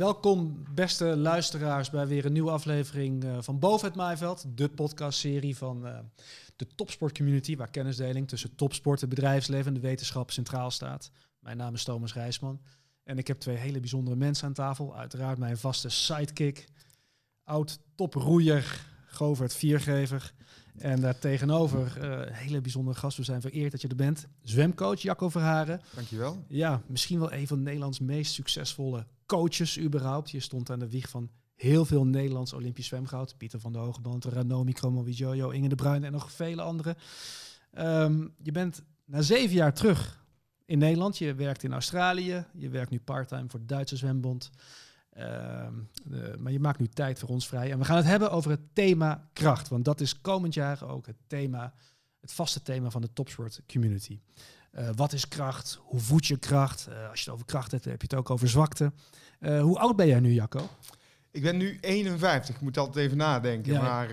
Welkom, beste luisteraars, bij weer een nieuwe aflevering uh, van Boven het Maaiveld, de podcastserie van uh, de topsportcommunity, waar kennisdeling tussen topsport, het bedrijfsleven en de wetenschap centraal staat. Mijn naam is Thomas Rijsman en ik heb twee hele bijzondere mensen aan tafel. Uiteraard mijn vaste sidekick, oud toproeier Govert Viergever. En daar tegenover uh, een hele bijzondere gast. We zijn vereerd dat je er bent. Zwemcoach Jacco Verharen. Dankjewel. Ja, misschien wel een van Nederlands meest succesvolle coaches überhaupt. Je stond aan de wieg van heel veel Nederlands Olympisch zwemgoud. Pieter van der Hogeband, Ranomi Kromowidjojo, Inge de Bruin en nog vele anderen. Um, je bent na zeven jaar terug in Nederland. Je werkt in Australië. Je werkt nu parttime voor de Duitse Zwembond. Ehm, maar je maakt nu tijd voor ons vrij. En we gaan het hebben over het thema kracht. Want dat is komend jaar ook het thema, het vaste thema van de topsport community. Uh, wat is kracht? Hoe voed je kracht? Uh, als je het over kracht hebt, heb je het ook over zwakte. Uh, hoe oud ben jij nu, Jacco? Ik ben nu 51, ik moet altijd even nadenken, ja. maar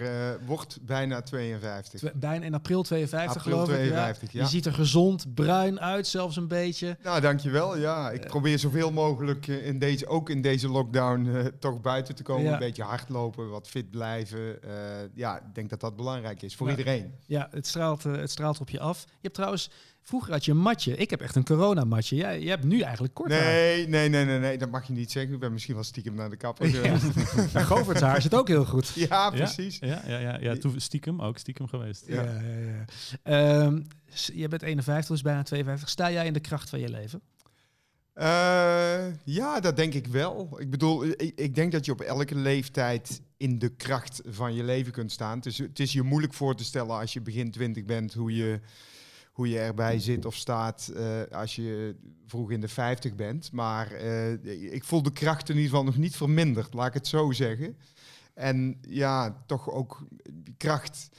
wordt bijna 52. bijna in april 52 april geloof 52, ik. Ja. Je ziet er gezond, bruin uit, zelfs een beetje. Nou, dankjewel. Ja, ik probeer zoveel mogelijk in deze, ook in deze lockdown toch buiten te komen. Ja. Een beetje hardlopen, wat fit blijven. ja, ik denk dat dat belangrijk is voor ja. iedereen. Ja, het straalt, het straalt op je af. Je hebt trouwens Vroeger had je een matje. Ik heb echt een corona-matje. Jij, je hebt nu eigenlijk kort nee, Nee, nee, nee, nee, dat mag je niet zeggen. Ik ben misschien wel stiekem naar de kapper geweest. Ja. Govert's haar zit ook heel goed. Ja, precies. Ja, ja, ja, ja, ja stiekem ook, stiekem geweest. Ja, ja, ja. Um, je bent 51, dus bijna 52. Sta jij in de kracht van je leven? Uh, ja, dat denk ik wel. Ik bedoel, ik, ik, denk dat je op elke leeftijd in de kracht van je leven kunt staan. Het is, het is je moeilijk voor te stellen als je begin 20 bent hoe je hoe je erbij zit of staat uh, als je vroeg in de 50 bent. Maar uh, ik voel de kracht in ieder geval nog niet verminderd, laat ik het zo zeggen. En ja, toch ook kracht.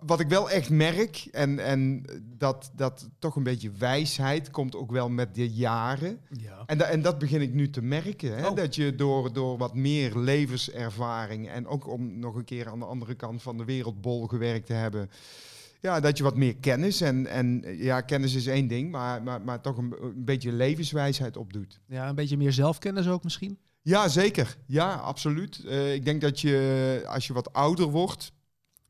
Wat ik wel echt merk, en, en dat, dat toch een beetje wijsheid komt ook wel met de jaren. Ja. En, da, en dat begin ik nu te merken. Hè? Oh. Dat je door, door wat meer levenservaring en ook om nog een keer aan de andere kant van de wereldbol gewerkt te hebben ja, dat je wat meer kennis en, en ja, kennis is één ding, maar, maar, maar toch een, een beetje levenswijsheid opdoet. Ja, een beetje meer zelfkennis ook misschien? Ja, zeker. Ja, absoluut. Uh, ik denk dat je als je wat ouder wordt,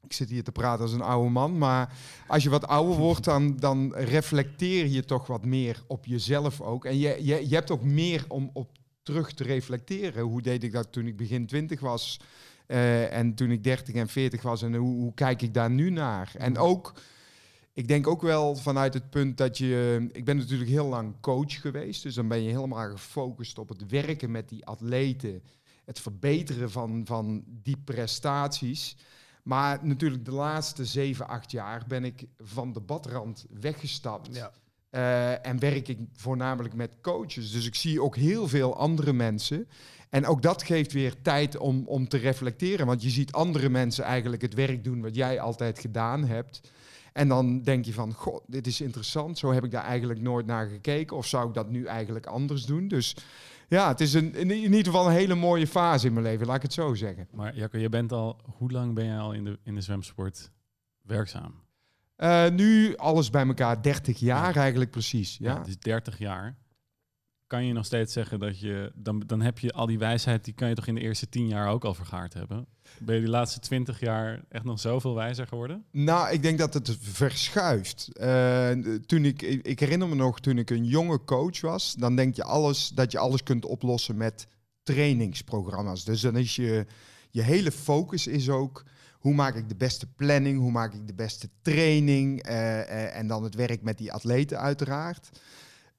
ik zit hier te praten als een oude man, maar als je wat ouder wordt, dan, dan reflecteer je toch wat meer op jezelf ook. En je, je, je hebt ook meer om op terug te reflecteren. Hoe deed ik dat toen ik begin twintig was? Uh, en toen ik 30 en 40 was, en hoe, hoe, kijk ik daar nu naar? En ook, ik denk ook wel vanuit het punt dat je. Ik ben natuurlijk heel lang coach geweest, dus dan ben je helemaal gefocust op het werken met die atleten, het verbeteren van, van die prestaties. Maar natuurlijk de laatste 7, 8 jaar ben ik van de badrand weggestapt. Ja. Uh, en werk ik voornamelijk met coaches. Dus ik zie ook heel veel andere mensen. En ook dat geeft weer tijd om, om te reflecteren. Want je ziet andere mensen eigenlijk het werk doen wat jij altijd gedaan hebt. En dan denk je van, goh, dit is interessant. Zo heb ik daar eigenlijk nooit naar gekeken. Of zou ik dat nu eigenlijk anders doen? Dus ja, het is een, in ieder geval een hele mooie fase in mijn leven, laat ik het zo zeggen. Maar Jacco, je bent al, hoe lang ben je al in de, in de zwemsport werkzaam? Uh, nu alles bij elkaar 30 jaar eigenlijk precies. Ja, ja dus 30 jaar kan je nog steeds zeggen dat je, dan, dan heb je al die wijsheid, die kan je toch in de eerste tien jaar ook al vergaard hebben? Ben je die laatste twintig jaar echt nog zoveel wijzer geworden? Nou, ik denk dat het verschuift. Uh, toen ik, ik herinner me nog, toen ik een jonge coach was, dan denk je alles, dat je alles kunt oplossen met trainingsprogramma's. Dus dan is je, je hele focus is ook, hoe maak ik de beste planning, hoe maak ik de beste training uh, uh, en dan het werk met die atleten uiteraard.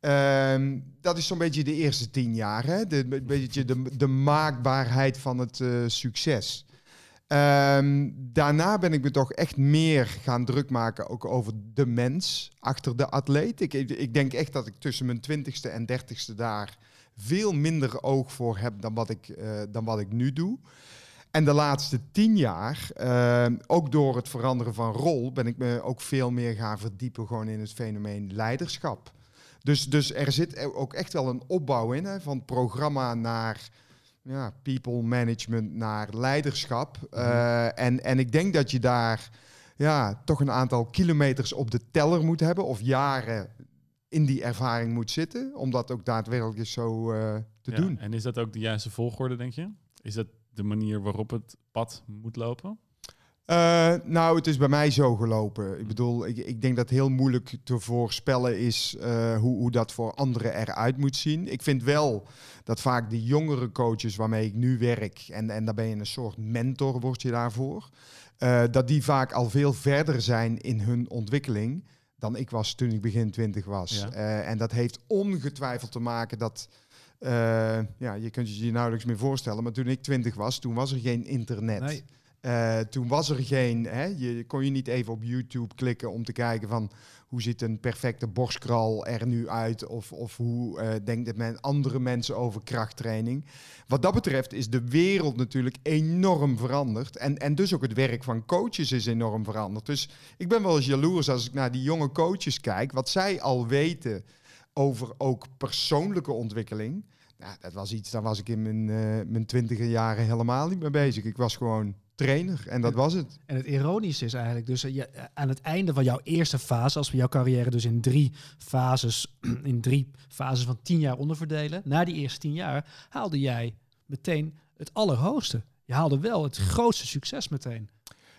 Um, dat is zo'n beetje de eerste tien jaar. Hè? De, beetje de, de maakbaarheid van het uh, succes. Um, daarna ben ik me toch echt meer gaan druk maken ook over de mens achter de atleet. Ik, ik denk echt dat ik tussen mijn twintigste en dertigste daar veel minder oog voor heb dan wat ik, uh, dan wat ik nu doe. En de laatste tien jaar, uh, ook door het veranderen van rol, ben ik me ook veel meer gaan verdiepen gewoon in het fenomeen leiderschap. Dus, dus er zit ook echt wel een opbouw in, hè, van programma naar ja, people management, naar leiderschap. Mhm. Uh, en, en ik denk dat je daar ja, toch een aantal kilometers op de teller moet hebben, of jaren in die ervaring moet zitten. Om dat ook daadwerkelijk eens zo eh, te Ja, doen. En is dat ook de juiste volgorde, denk je? Is dat de manier waarop het pad moet lopen? Eh, nou, het is bij mij zo gelopen. Ik bedoel, ik, ik denk dat het heel moeilijk te voorspellen is eh, hoe, hoe dat voor anderen eruit moet zien. Ik vind wel dat vaak de jongere coaches waarmee ik nu werk, en, en daar ben je een soort mentor, word je daarvoor, eh, dat die vaak al veel verder zijn in hun ontwikkeling dan ik was toen ik begin twintig was. Ja. En dat heeft ongetwijfeld te maken dat. ja, je kunt je je nauwelijks meer voorstellen, maar toen ik twintig was, toen was er geen internet. Nee. Eh, toen was er geen, hè, je kon je niet even op YouTube klikken om te kijken van hoe ziet een perfecte borstkral er nu uit of, of hoe eh, denkt men andere mensen over krachttraining. Wat dat betreft is de wereld natuurlijk enorm veranderd en, en dus ook het werk van coaches is enorm veranderd. Dus ik ben wel eens jaloers als ik naar die jonge coaches kijk, wat zij al weten over ook persoonlijke ontwikkeling. Nou, dat was iets, daar was ik in mijn, eh mijn twintiger jaren helemaal niet mee bezig. Ik was gewoon trainer en dat was het. En het ironische is eigenlijk, dus eh, je, eh, aan het einde van jouw eerste fase, als we jouw carrière dus in drie fases, in drie fases van tien jaar onderverdelen, na die eerste tien jaar haalde jij meteen het allerhoogste. Je haalde wel het grootste succes meteen.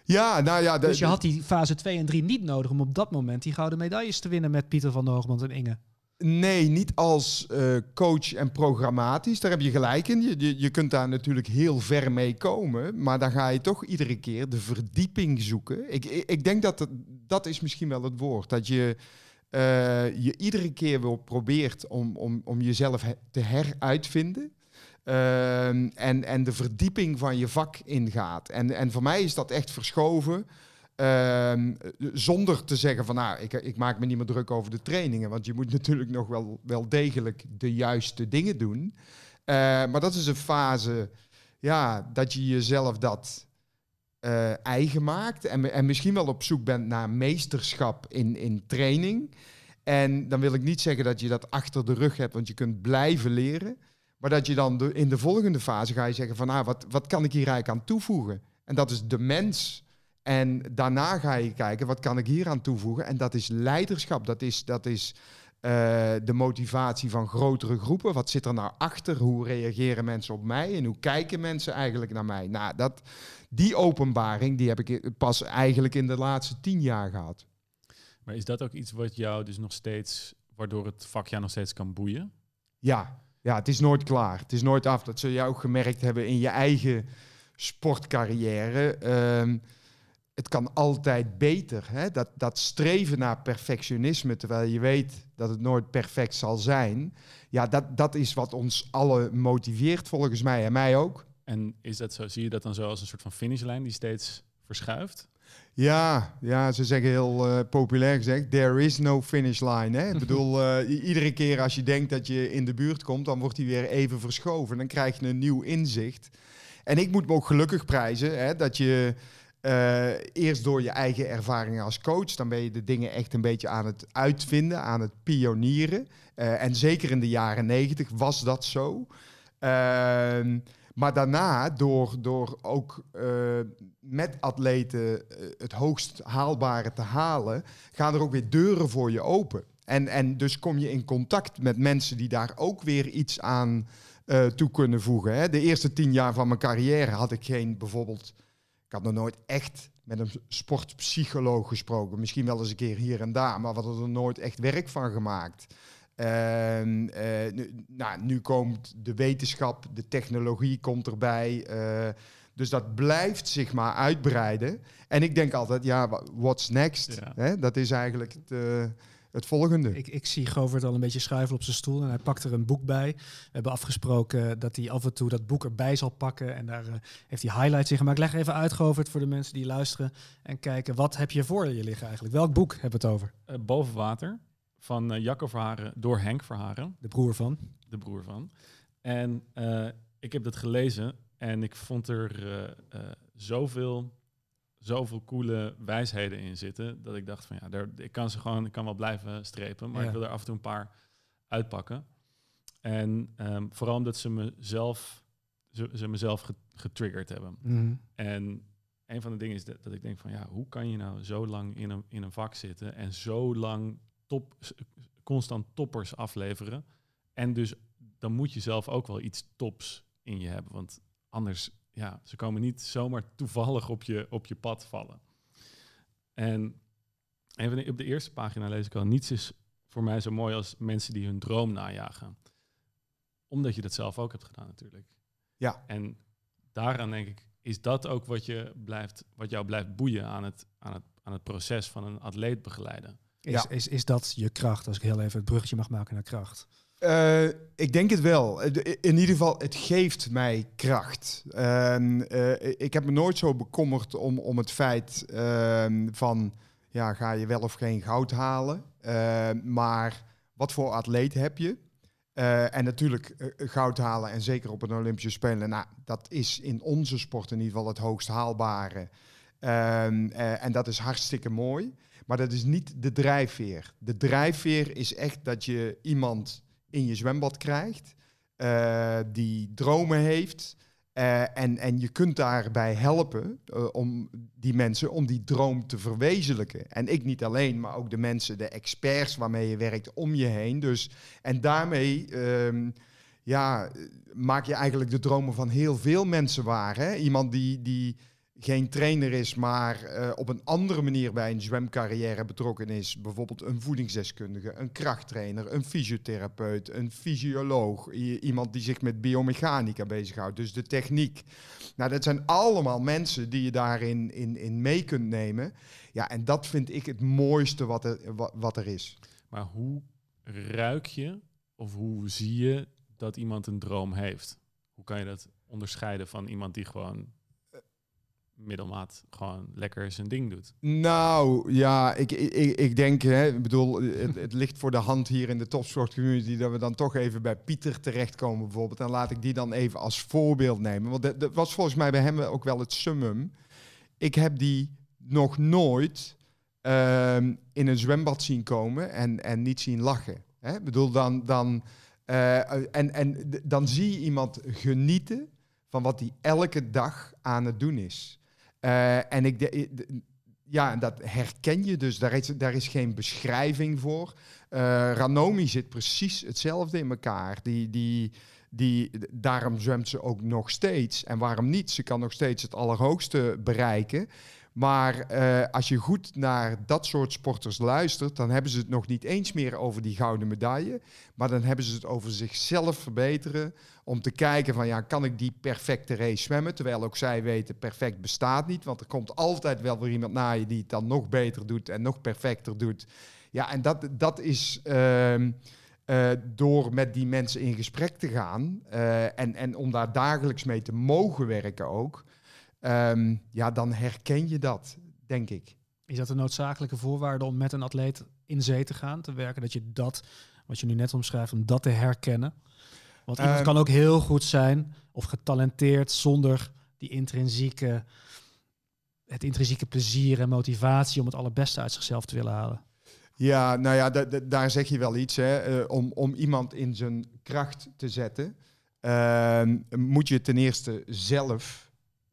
Ja, nou ja. Dus je had die fase 2 en 3 niet nodig om op dat moment die gouden medailles te winnen met Pieter van der en Inge. Nee, niet als eh, coach en programmatisch. Daar heb je gelijk in. Je, je, je kunt daar natuurlijk heel ver mee komen. Maar dan ga je toch iedere keer de verdieping zoeken. Ik, ik, denk dat dat is misschien wel het woord. Dat je eh, je iedere keer wil probeert om, om, om jezelf te heruitvinden. Ehm, en, en de verdieping van je vak ingaat. En, en voor mij is dat echt verschoven. Ehm, zonder te zeggen van nou, ik, ik maak me niet meer druk over de trainingen. Want je moet natuurlijk nog wel, wel degelijk de juiste dingen doen. Eh, maar dat is een fase ja, dat je jezelf dat eh, eigen maakt. En, en misschien wel op zoek bent naar meesterschap in, in training. En dan wil ik niet zeggen dat je dat achter de rug hebt, want je kunt blijven leren. Maar dat je dan in de volgende fase ga je zeggen van ah, wat, wat kan ik hier eigenlijk aan toevoegen? En dat is de mens. En daarna ga je kijken, wat kan ik hier aan toevoegen? En dat is leiderschap. Dat is, dat is eh, de motivatie van grotere groepen. Wat zit er nou achter? Hoe reageren mensen op mij? En hoe kijken mensen eigenlijk naar mij? Nou, dat, die openbaring die heb ik pas eigenlijk in de laatste tien jaar gehad. Maar is dat ook iets wat jou dus nog steeds, waardoor het vak jou nog steeds kan boeien? Ja, ja, het is nooit klaar. Het is nooit af. Dat zul je ook gemerkt hebben in je eigen sportcarrière. Ehm, het kan altijd beter. Hè? Dat, dat streven naar perfectionisme, terwijl je weet dat het nooit perfect zal zijn. Ja, dat, dat is wat ons allen motiveert, volgens mij. En mij ook. En is dat zo, zie je dat dan zo als een soort van finishlijn die steeds verschuift? Ja, ja, ze zeggen heel eh, populair gezegd, there is no finish line. Hè? Ik bedoel, eh, iedere keer als je denkt dat je in de buurt komt, dan wordt die weer even verschoven. Dan krijg je een nieuw inzicht. En ik moet me ook gelukkig prijzen hè, dat je eh, eerst door je eigen ervaringen als coach, dan ben je de dingen echt een beetje aan het uitvinden, aan het pionieren. Eh, en zeker in de jaren negentig was dat zo. Ehm, maar daarna, door, door ook eh, met atleten het hoogst haalbare te halen, gaan er ook weer deuren voor je open. En, en dus kom je in contact met mensen die daar ook weer iets aan toe kunnen voegen. Hè. De eerste tien jaar van mijn carrière had ik geen bijvoorbeeld. Ik had nog nooit echt met een sportpsycholoog gesproken. Misschien wel eens een keer hier en daar, maar we hadden er nooit echt werk van gemaakt. Eh, nu, nou, nu komt de wetenschap, de technologie komt erbij. eh, dus dat blijft zich maar uitbreiden. En ik denk altijd, ja, what's next? Ja. Hè? Dat is eigenlijk het, eh, het volgende. Ik, ik zie Govert al een beetje schuiven op zijn stoel en hij pakt er een boek bij. We hebben afgesproken dat hij af en toe dat boek erbij zal pakken en daar eh, heeft hij highlights in gemaakt. Leg even uit, Govert, voor de mensen die luisteren en kijken. Wat heb je voor je liggen eigenlijk? Welk boek hebben we het over? Eh, boven water van eh, Jacco Verharen door Henk Verharen, De broer van. de broer van. En eh, ik heb dat gelezen en ik vond er eh, eh, zoveel, zoveel coole wijsheden in zitten dat ik dacht van ja, daar, ik kan ze gewoon, ik kan wel blijven strepen, maar Ja. ik wil er af en toe een paar uitpakken. En ehm, vooral omdat ze mezelf, ze, ze mezelf ge- getriggerd hebben. Mhm. En een van de dingen is dat, dat ik denk van ja, hoe kan je nou zo lang in een, in een vak zitten en zo lang top constant toppers afleveren. En dus dan moet je zelf ook wel iets tops in je hebben. Want anders, ja, ze komen niet zomaar toevallig op je, op je pad vallen. En even op de eerste pagina lees ik al, niets is voor mij zo mooi als mensen die hun droom najagen. Omdat je dat zelf ook hebt gedaan natuurlijk. Ja. En daaraan denk ik, is dat ook wat, je blijft, wat jou blijft boeien aan het, aan, het, aan het proces van een atleet begeleiden? Is, Ja. is, is dat je kracht, als ik heel even het bruggetje mag maken naar kracht? Eh, ik denk het wel. In ieder geval, het geeft mij kracht. Ehm, eh, ik heb me nooit zo bekommerd om, om het feit ehm, van... Ja, ga je wel of geen goud halen? Ehm, maar wat voor atleet heb je? Eh, en natuurlijk goud halen en zeker op een Olympische Spelen. Nou, dat is in onze sport in ieder geval het hoogst haalbare. En dat is hartstikke mooi. Maar dat is niet de drijfveer. De drijfveer is echt dat je iemand in je zwembad krijgt, eh, die dromen heeft. eh, en, en je kunt daarbij helpen eh, om die mensen om die droom te verwezenlijken. En ik niet alleen, maar ook de mensen, de experts waarmee je werkt om je heen. Dus, en daarmee ehm, ja, maak je eigenlijk de dromen van heel veel mensen waar. Hè? Iemand die, die geen trainer is, maar eh, op een andere manier bij een zwemcarrière betrokken is. Bijvoorbeeld een voedingsdeskundige, een krachttrainer, een fysiotherapeut, een fysioloog. Iemand die zich met biomechanica bezighoudt, dus de techniek. Nou, dat zijn allemaal mensen die je daarin in, in mee kunt nemen. Ja, en dat vind ik het mooiste wat er, wa- wat er is. Maar hoe ruik je of hoe zie je dat iemand een droom heeft? Hoe kan je dat onderscheiden van iemand die gewoon middelmaat gewoon lekker zijn ding doet? Nou, ja, ik, ik, ik denk, hè, ik bedoel, het, ligt voor de hand hier in de topsport community dat we dan toch even bij Pieter terechtkomen bijvoorbeeld. En laat ik die dan even als voorbeeld nemen. Want dat, was volgens mij bij hem ook wel het summum. Ik heb die nog nooit ehm, in een zwembad zien komen en, en niet zien lachen. Hè? Ik bedoel, dan, dan, eh, en, en dan zie je iemand genieten van wat hij elke dag aan het doen is. Eh, en ik, de, ja, dat herken je dus. Daar is, daar is geen beschrijving voor. Eh, Ranomi zit precies hetzelfde in elkaar. Die, die, die, daarom zwemt ze ook nog steeds. En waarom niet? Ze kan nog steeds het allerhoogste bereiken. Maar eh, als je goed naar dat soort sporters luistert, dan hebben ze het nog niet eens meer over die gouden medaille. Maar dan hebben ze het over zichzelf verbeteren. Om te kijken van ja, kan ik die perfecte race zwemmen? Terwijl ook zij weten, perfect bestaat niet. Want er komt altijd wel weer iemand na je die het dan nog beter doet en nog perfecter doet. Ja, en dat, dat is ehm, eh, door met die mensen in gesprek te gaan eh, en, en om daar dagelijks mee te mogen werken ook. Ehm, ja, dan herken je dat, denk ik. Is dat een noodzakelijke voorwaarde om met een atleet in zee te gaan, te werken? Dat je dat, wat je nu net omschrijft, om dat te herkennen? Want iemand Ehm, kan ook heel goed zijn of getalenteerd zonder die intrinsieke, het intrinsieke plezier en motivatie om het allerbeste uit zichzelf te willen halen. Ja, nou ja, da- da- daar zeg je wel iets. Hè. Eh, om, om iemand in zijn kracht te zetten, ehm, moet je ten eerste zelf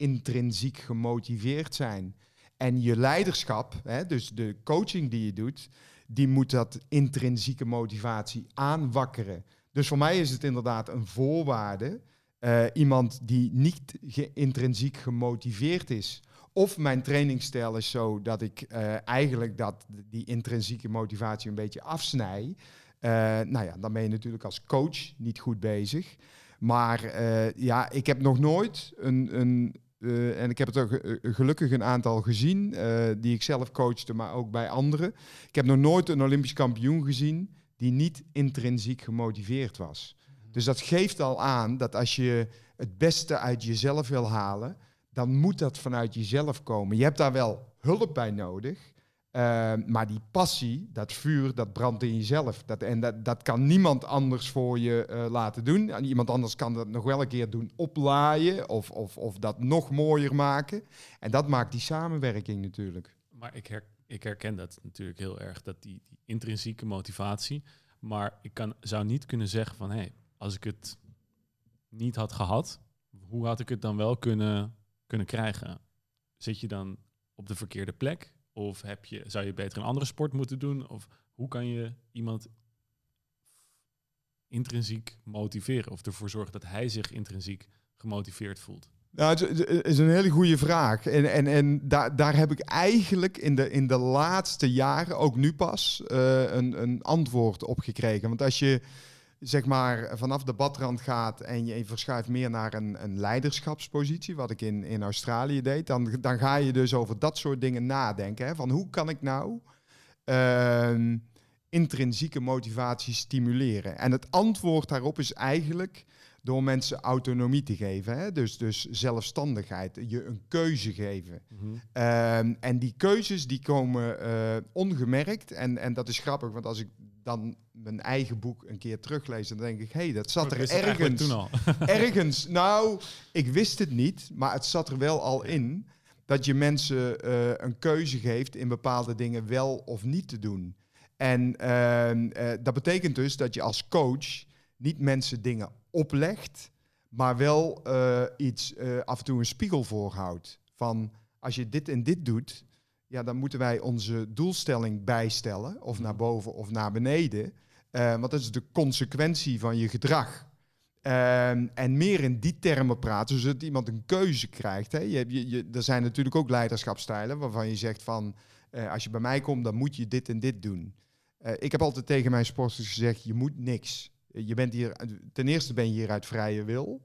intrinsiek gemotiveerd zijn. En je leiderschap, hè, dus de coaching die je doet, die moet dat intrinsieke motivatie aanwakkeren. Dus voor mij is het inderdaad een voorwaarde. eh, iemand die niet intrinsiek gemotiveerd is, of mijn trainingsstijl is zo dat ik eh, eigenlijk dat, die intrinsieke motivatie een beetje afsnij. Eh, nou ja, dan ben je natuurlijk als coach niet goed bezig. Maar ja, ik heb nog nooit een. een eh, en ik heb het ook eh, gelukkig een aantal gezien, eh, die ik zelf coachte, maar ook bij anderen. Ik heb nog nooit een Olympisch kampioen gezien die niet intrinsiek gemotiveerd was. Dus dat geeft al aan dat als je het beste uit jezelf wil halen, dan moet dat vanuit jezelf komen. Je hebt daar wel hulp bij nodig. Eh, maar die passie, dat vuur, dat brandt in jezelf. Dat, en dat, dat kan niemand anders voor je eh, laten doen. En iemand anders kan dat nog wel een keer doen oplaaien of, of, of dat nog mooier maken. En dat maakt die samenwerking natuurlijk. Maar ik, her, ik herken dat natuurlijk heel erg, dat die, die intrinsieke motivatie. Maar ik kan, zou niet kunnen zeggen van, hé, hey, als ik het niet had gehad, hoe had ik het dan wel kunnen, kunnen krijgen? Zit je dan op de verkeerde plek? Of heb je, zou je beter een andere sport moeten doen? Of hoe kan je iemand intrinsiek motiveren? Of ervoor zorgen dat hij zich intrinsiek gemotiveerd voelt? Nou, het is- een hele goede vraag. En, en, en daar, daar heb ik eigenlijk in de, in de laatste jaren, ook nu pas, eh, een, een antwoord op gekregen. Want als je zeg maar vanaf de badrand gaat en je verschuift meer naar een, een leiderschapspositie, wat ik in, in Australië deed, dan, dan ga je dus over dat soort dingen nadenken. Hè? Van hoe kan ik nou ehm, intrinsieke motivatie stimuleren? En het antwoord daarop is eigenlijk door mensen autonomie te geven. Hè? Dus, dus zelfstandigheid, je een keuze geven. Ehm, en die keuzes die komen eh, ongemerkt. En, en dat is grappig, want als ik dan mijn eigen boek een keer teruglees, dan denk ik, hé, hey, dat zat Ik er ergens. toen al. ergens, nou, ik wist het niet, maar het zat er wel al in dat je mensen eh, een keuze geeft in bepaalde dingen wel of niet te doen. En ehm, eh, dat betekent dus dat je als coach niet mensen dingen oplegt, maar wel eh, iets af en toe een spiegel voorhoudt. Van als je dit en dit doet, ja, dan moeten wij onze doelstelling bijstellen, of naar boven of naar beneden. Eh, want dat is de consequentie van je gedrag. Ehm, en meer in die termen praten, zodat iemand een keuze krijgt. Hè. Je, hebt- je, je, er zijn natuurlijk ook leiderschapstijlen waarvan je zegt van, eh, als je bij mij komt, dan moet je dit en dit doen. Eh, ik heb altijd tegen mijn sporters gezegd, je moet niks. Je bent hier, ten eerste ben je hier uit vrije wil.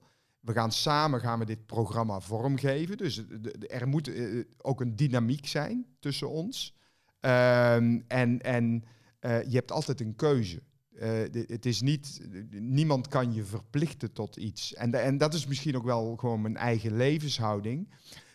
We gaan samen gaan we dit programma vormgeven. Dus de- er moet eh, ook een dynamiek zijn tussen ons. Ehm, en en eh, je hebt altijd een keuze. Eh, het is niet, niemand kan je verplichten tot iets. En, en dat is misschien ook wel gewoon mijn eigen levenshouding.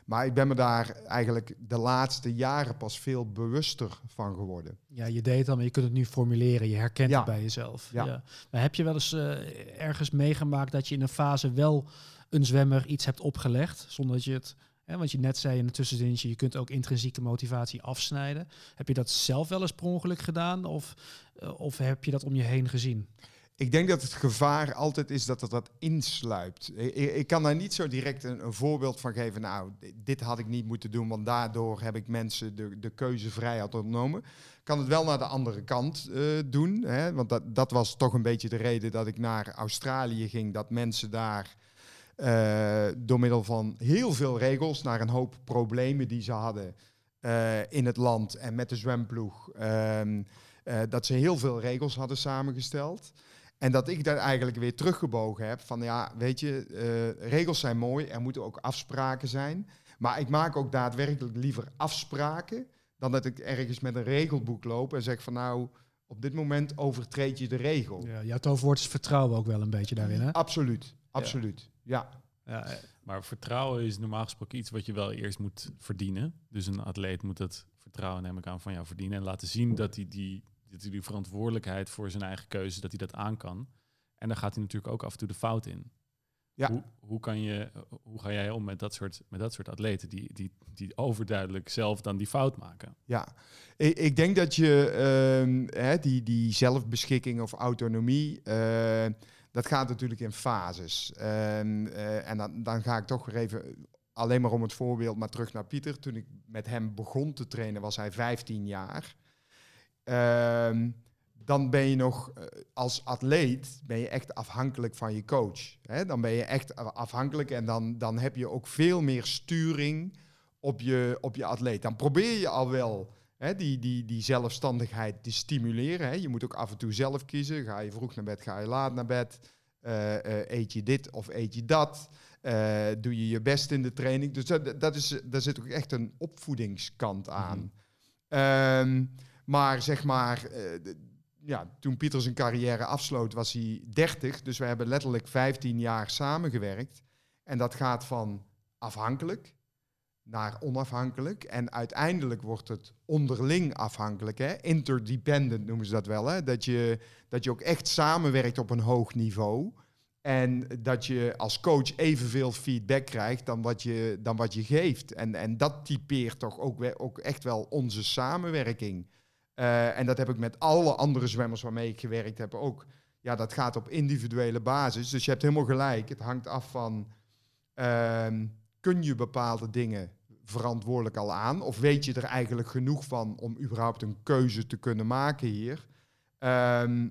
Maar ik ben me daar eigenlijk de laatste jaren pas veel bewuster van geworden. Ja, je deed het al, maar je kunt het nu formuleren. Je herkent Ja. het bij jezelf. Ja. Ja. Maar heb je wel eens eh, ergens meegemaakt dat je in een fase wel een zwemmer iets hebt opgelegd, zonder dat je het... Hè, want je net zei in het tussenzinnetje, je kunt ook intrinsieke motivatie afsnijden. Heb je dat zelf wel eens per ongeluk gedaan? Of, eh, of heb je dat om je heen gezien? Ik denk dat het gevaar altijd is dat het dat insluipt. Ik, kan daar niet zo direct een, voorbeeld van geven. Nou, di- dit had ik niet moeten doen, want daardoor heb ik mensen de, de keuzevrijheid ontnomen. Kan het wel naar de andere kant eh, doen. Hè? Want dat, dat was toch een beetje de reden dat ik naar Australië ging. Dat mensen daar eh, door middel van heel veel regels naar een hoop problemen die ze hadden eh, in het land en met de zwemploeg. ehm, eh, dat ze heel veel regels hadden samengesteld. En dat ik daar eigenlijk weer teruggebogen heb van ja, weet je, eh, regels zijn mooi, er moeten ook afspraken zijn. Maar ik maak ook daadwerkelijk liever afspraken dan dat ik ergens met een regelboek loop en zeg van nou, op dit moment overtreed je de regel. Ja, jouw toverwoord is vertrouwen ook wel een beetje daarin, hè? Absoluut, absoluut. Ja. Ja, eh, Maar vertrouwen is normaal gesproken iets wat je wel eerst moet verdienen. Dus een atleet moet dat vertrouwen, neem ik aan, van jou verdienen. En laten zien dat hij die, dat hij die verantwoordelijkheid voor zijn eigen keuze, dat hij dat aan kan. En dan gaat hij natuurlijk ook af en toe de fout in. Ja. Hoe, hoe, kan je, hoe ga jij om met dat soort, met dat soort atleten die, die, die overduidelijk zelf dan die fout maken? Ja, ik, ik denk dat je ehm, hè, die, die zelfbeschikking of autonomie, eh, dat gaat natuurlijk in fases. Ehm, eh, en dan, dan ga ik toch weer even, alleen maar om het voorbeeld, maar terug naar Pieter. Toen ik met hem begon te trainen, was hij 15 jaar. Ehm, dan ben je nog eh, als atleet ben je echt afhankelijk van je coach. Hè? Dan ben je echt afhankelijk en dan, dan heb je ook veel meer sturing op je, op je atleet. Dan probeer je al wel hè, die, die, die zelfstandigheid te stimuleren. Hè. Je moet ook af en toe zelf kiezen. Ga je vroeg naar bed, ga je laat naar bed? Eh, eh, eet je dit of eet je dat? Doe je je best in de training? Dus dat, dat is, daar zit ook echt een opvoedingskant aan. Ehm, maar zeg maar, de- ja, toen Pieter zijn carrière afsloot, was hij 30. Dus we hebben letterlijk 15 jaar samengewerkt. En dat gaat van afhankelijk naar onafhankelijk. En uiteindelijk wordt het onderling afhankelijk. Hè? Interdependent noemen ze dat wel. Hè? Dat, je, dat je ook echt samenwerkt op een hoog niveau. En dat je als coach evenveel feedback krijgt dan wat je, dan wat je geeft. En, en dat typeert toch ook, ook echt wel onze samenwerking. Eh, en dat heb ik met alle andere zwemmers waarmee ik gewerkt heb ook. Ja, dat gaat op individuele basis. Dus je hebt helemaal gelijk. Het hangt af van... ehm, kun je bepaalde dingen verantwoordelijk al aan? Of weet je er eigenlijk genoeg van om überhaupt een keuze te kunnen maken hier? Ehm,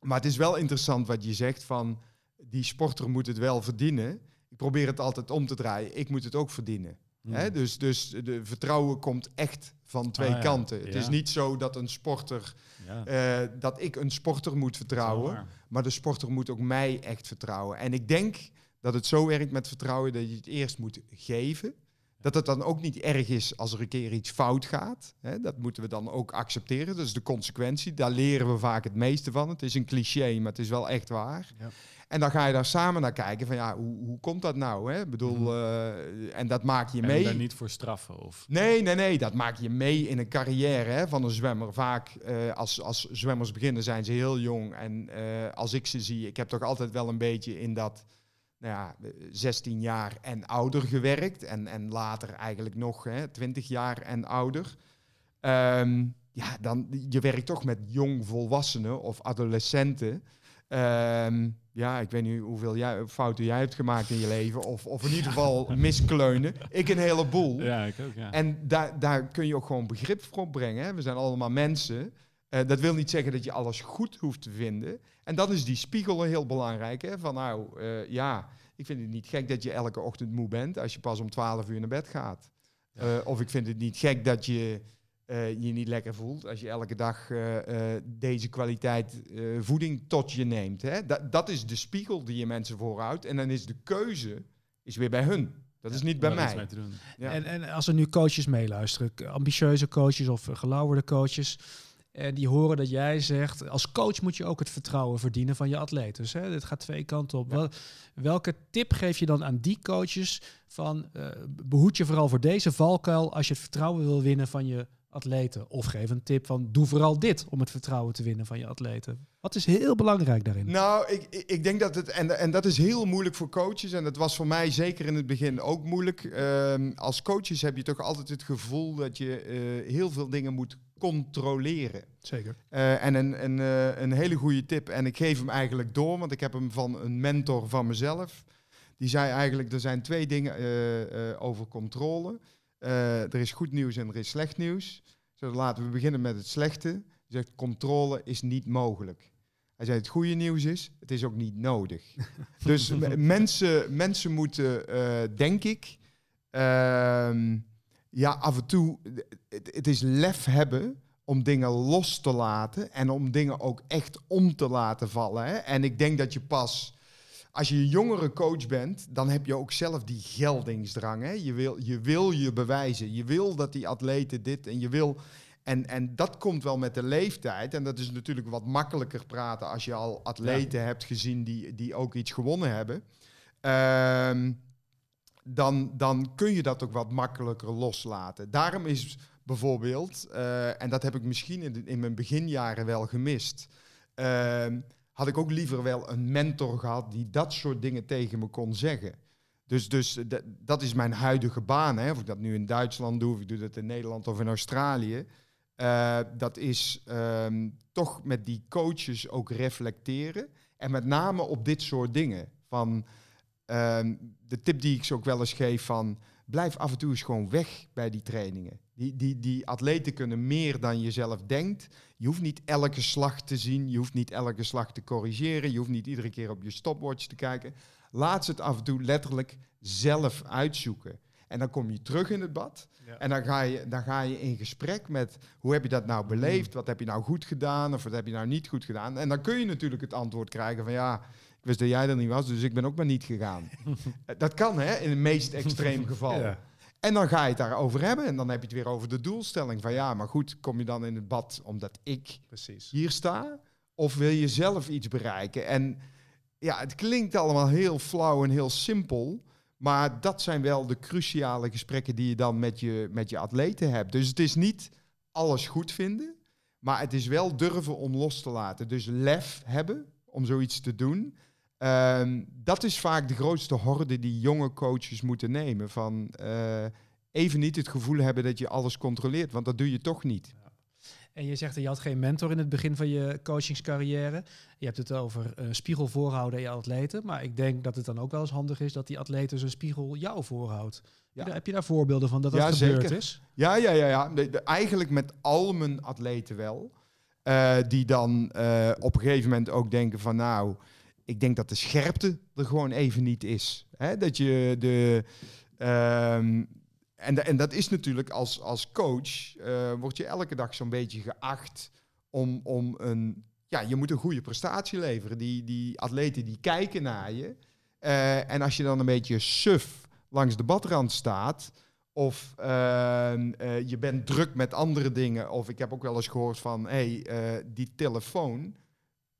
Maar het is wel interessant wat je zegt van die sporter moet het wel verdienen. Ik probeer het altijd om te draaien. Ik moet het ook verdienen. Hmm. Hè? Dus, dus de vertrouwen komt echt van twee Ah, ja. kanten. Het Ja. is niet zo dat een sporter, Ja, eh, dat ik een sporter moet vertrouwen. Maar de sporter moet ook mij echt vertrouwen. En ik denk dat het zo werkt met vertrouwen dat je het eerst moet geven. Dat het dan ook niet erg is als er een keer iets fout gaat. Hè, dat moeten we dan ook accepteren. Dat is de consequentie. Daar leren we vaak het meeste van. Het is een cliché, maar het is wel echt waar. Ja. En dan ga je daar samen naar kijken van ja, hoe, hoe komt dat nou? Hè? Ik bedoel, Mhm. eh, en dat maak je En mee. daar niet voor straffen of... Nee, nee, nee. Dat maak je mee in een carrière hè, van een zwemmer. Vaak eh, als, als zwemmers beginnen zijn ze heel jong. En eh, als ik ze zie, ik heb toch altijd wel een beetje in dat nou ja, eh, 16 jaar en ouder gewerkt. En, en later eigenlijk nog hè, 20 jaar en ouder. Ehm, ja, dan, je werkt toch met jong volwassenen of adolescenten. Ehm, ja, ik weet niet hoeveel jij, fouten jij hebt gemaakt in je leven. Of, of in ieder geval miskleunen. Ik een heleboel. Ja, ik ook, ja. En daar, daar kun je ook gewoon begrip voor brengen. Hè? We zijn allemaal mensen. Eh, dat wil niet zeggen dat je alles goed hoeft te vinden. En dan is die spiegel heel belangrijk. Hè? Van nou, eh, ja, ik vind het niet gek dat je elke ochtend moe bent als je pas om 12 uur naar bed gaat. Ja. Eh, of ik vind het niet gek dat je eh, je niet lekker voelt als je elke dag eh, eh, deze kwaliteit eh, voeding tot je neemt. Hè? Dat, dat is de spiegel die je mensen voorhoudt. En dan is de keuze is weer bij hun. Dat is niet bij mij. iets mee te doen. Ja. En, en als er nu coaches meeluisteren, ambitieuze coaches of gelauwerde coaches, en die horen dat jij zegt, als coach moet je ook het vertrouwen verdienen van je atleet. Dus hè, dit gaat twee kanten op. Ja. Wel- welke tip geef je dan aan die coaches van, eh, behoed je vooral voor deze valkuil als je het vertrouwen wil winnen van je atleten? Of geef een tip van, doe vooral dit om het vertrouwen te winnen van je atleten. Wat is heel belangrijk daarin? Nou, ik, ik- ik denk dat het, en, en dat is heel moeilijk voor coaches, en dat was voor mij zeker in het begin ook moeilijk. Ehm, als coaches heb je toch altijd het gevoel dat je eh, heel veel dingen moet controleren. Zeker. Eh, en een, een, eh, een hele goede tip, en ik geef hem eigenlijk door, want ik heb hem van een mentor van mezelf. Die zei eigenlijk, er zijn twee dingen eh, over controle. Er is goed nieuws en er is slecht nieuws. Dus laten we beginnen met het slechte. Hij zegt, controle is niet mogelijk. Hij zei, het goede nieuws is, het is ook niet nodig. dus mensen, mensen moeten, denk ik, ehm, ja, af en toe, het, het is lef hebben om dingen los te laten en om dingen ook echt om te laten vallen. Hè? En ik denk dat je pas, als je een jongere coach bent, dan heb je ook zelf die geldingsdrang. Hè? Je, wil, je wil je bewijzen, je wil dat die atleten dit en je wil... En, en dat komt wel met de leeftijd. En dat is natuurlijk wat makkelijker praten als je al atleten hebt gezien die, die ook iets gewonnen hebben. Ehm, dan, dan kun je dat ook wat makkelijker loslaten. Daarom is bijvoorbeeld, eh, en dat heb ik misschien in, in mijn beginjaren wel gemist, ehm, had ik ook liever wel een mentor gehad die dat soort dingen tegen me kon zeggen. Dus, dus dat- dat is mijn huidige baan. Hè. Of ik dat nu in Duitsland doe, of ik doe dat in Nederland of in Australië. Eh, dat is ehm, toch met die coaches ook reflecteren. En met name op dit soort dingen. Van ehm, de tip die ik ze ook wel eens geef van blijf af en toe eens gewoon weg bij die trainingen. Die, die, die atleten kunnen meer dan je zelf denkt. Je hoeft niet elke slag te zien. Je hoeft niet elke slag te corrigeren. Je hoeft niet iedere keer op je stopwatch te kijken. Laat ze het af en toe letterlijk zelf uitzoeken. En dan kom je terug in het bad. Ja. En dan ga, je, dan ga je in gesprek met hoe heb je dat nou beleefd? Wat heb je nou goed gedaan? Of wat heb je nou niet goed gedaan? En dan kun je natuurlijk het antwoord krijgen van ja, wist dat jij er niet was, dus ik ben ook maar niet gegaan. Eh, dat kan hè, in het meest extreem geval. Ja. En dan ga je het daarover hebben. En dan heb je het weer over de doelstelling. Van ja, maar goed, kom je dan in het bad omdat ik Precies. hier sta? Of wil je zelf iets bereiken? En ja, het klinkt allemaal heel flauw en heel simpel. Maar dat zijn wel de cruciale gesprekken die je dan met je, met je atleten hebt. Dus het is niet alles goed vinden. Maar het is wel durven om los te laten. Dus lef hebben om zoiets te doen. Ehm, dat is vaak de grootste horde die jonge coaches moeten nemen. Van eh, even niet het gevoel hebben dat je alles controleert. Want dat doe je toch niet. En je zegt dat je had geen mentor in het begin van je coachingscarrière. Je hebt het over een spiegel voorhouden aan je atleten. Maar ik denk dat het dan ook wel eens handig is dat die atleten zijn spiegel jou voorhoudt. Ja. Heb je daar voorbeelden van dat dat Ja, gebeurd zeker. is? Ja, ja, ja, ja. De- de- eigenlijk met al mijn atleten wel. Eh, die dan eh, op een gegeven moment ook denken van nou, ik denk dat de scherpte er gewoon even niet is. Hè? Dat je de. ehm, en, en dat is natuurlijk als, als coach, eh, word je elke dag zo'n beetje geacht om, om een. Ja, je moet een goede prestatie leveren. Die, die atleten die kijken naar je. Eh, en als je dan een beetje suf langs de badrand staat. Of ehm, eh, je bent druk met andere dingen. Of ik heb ook wel eens gehoord van, hé, hey, die telefoon.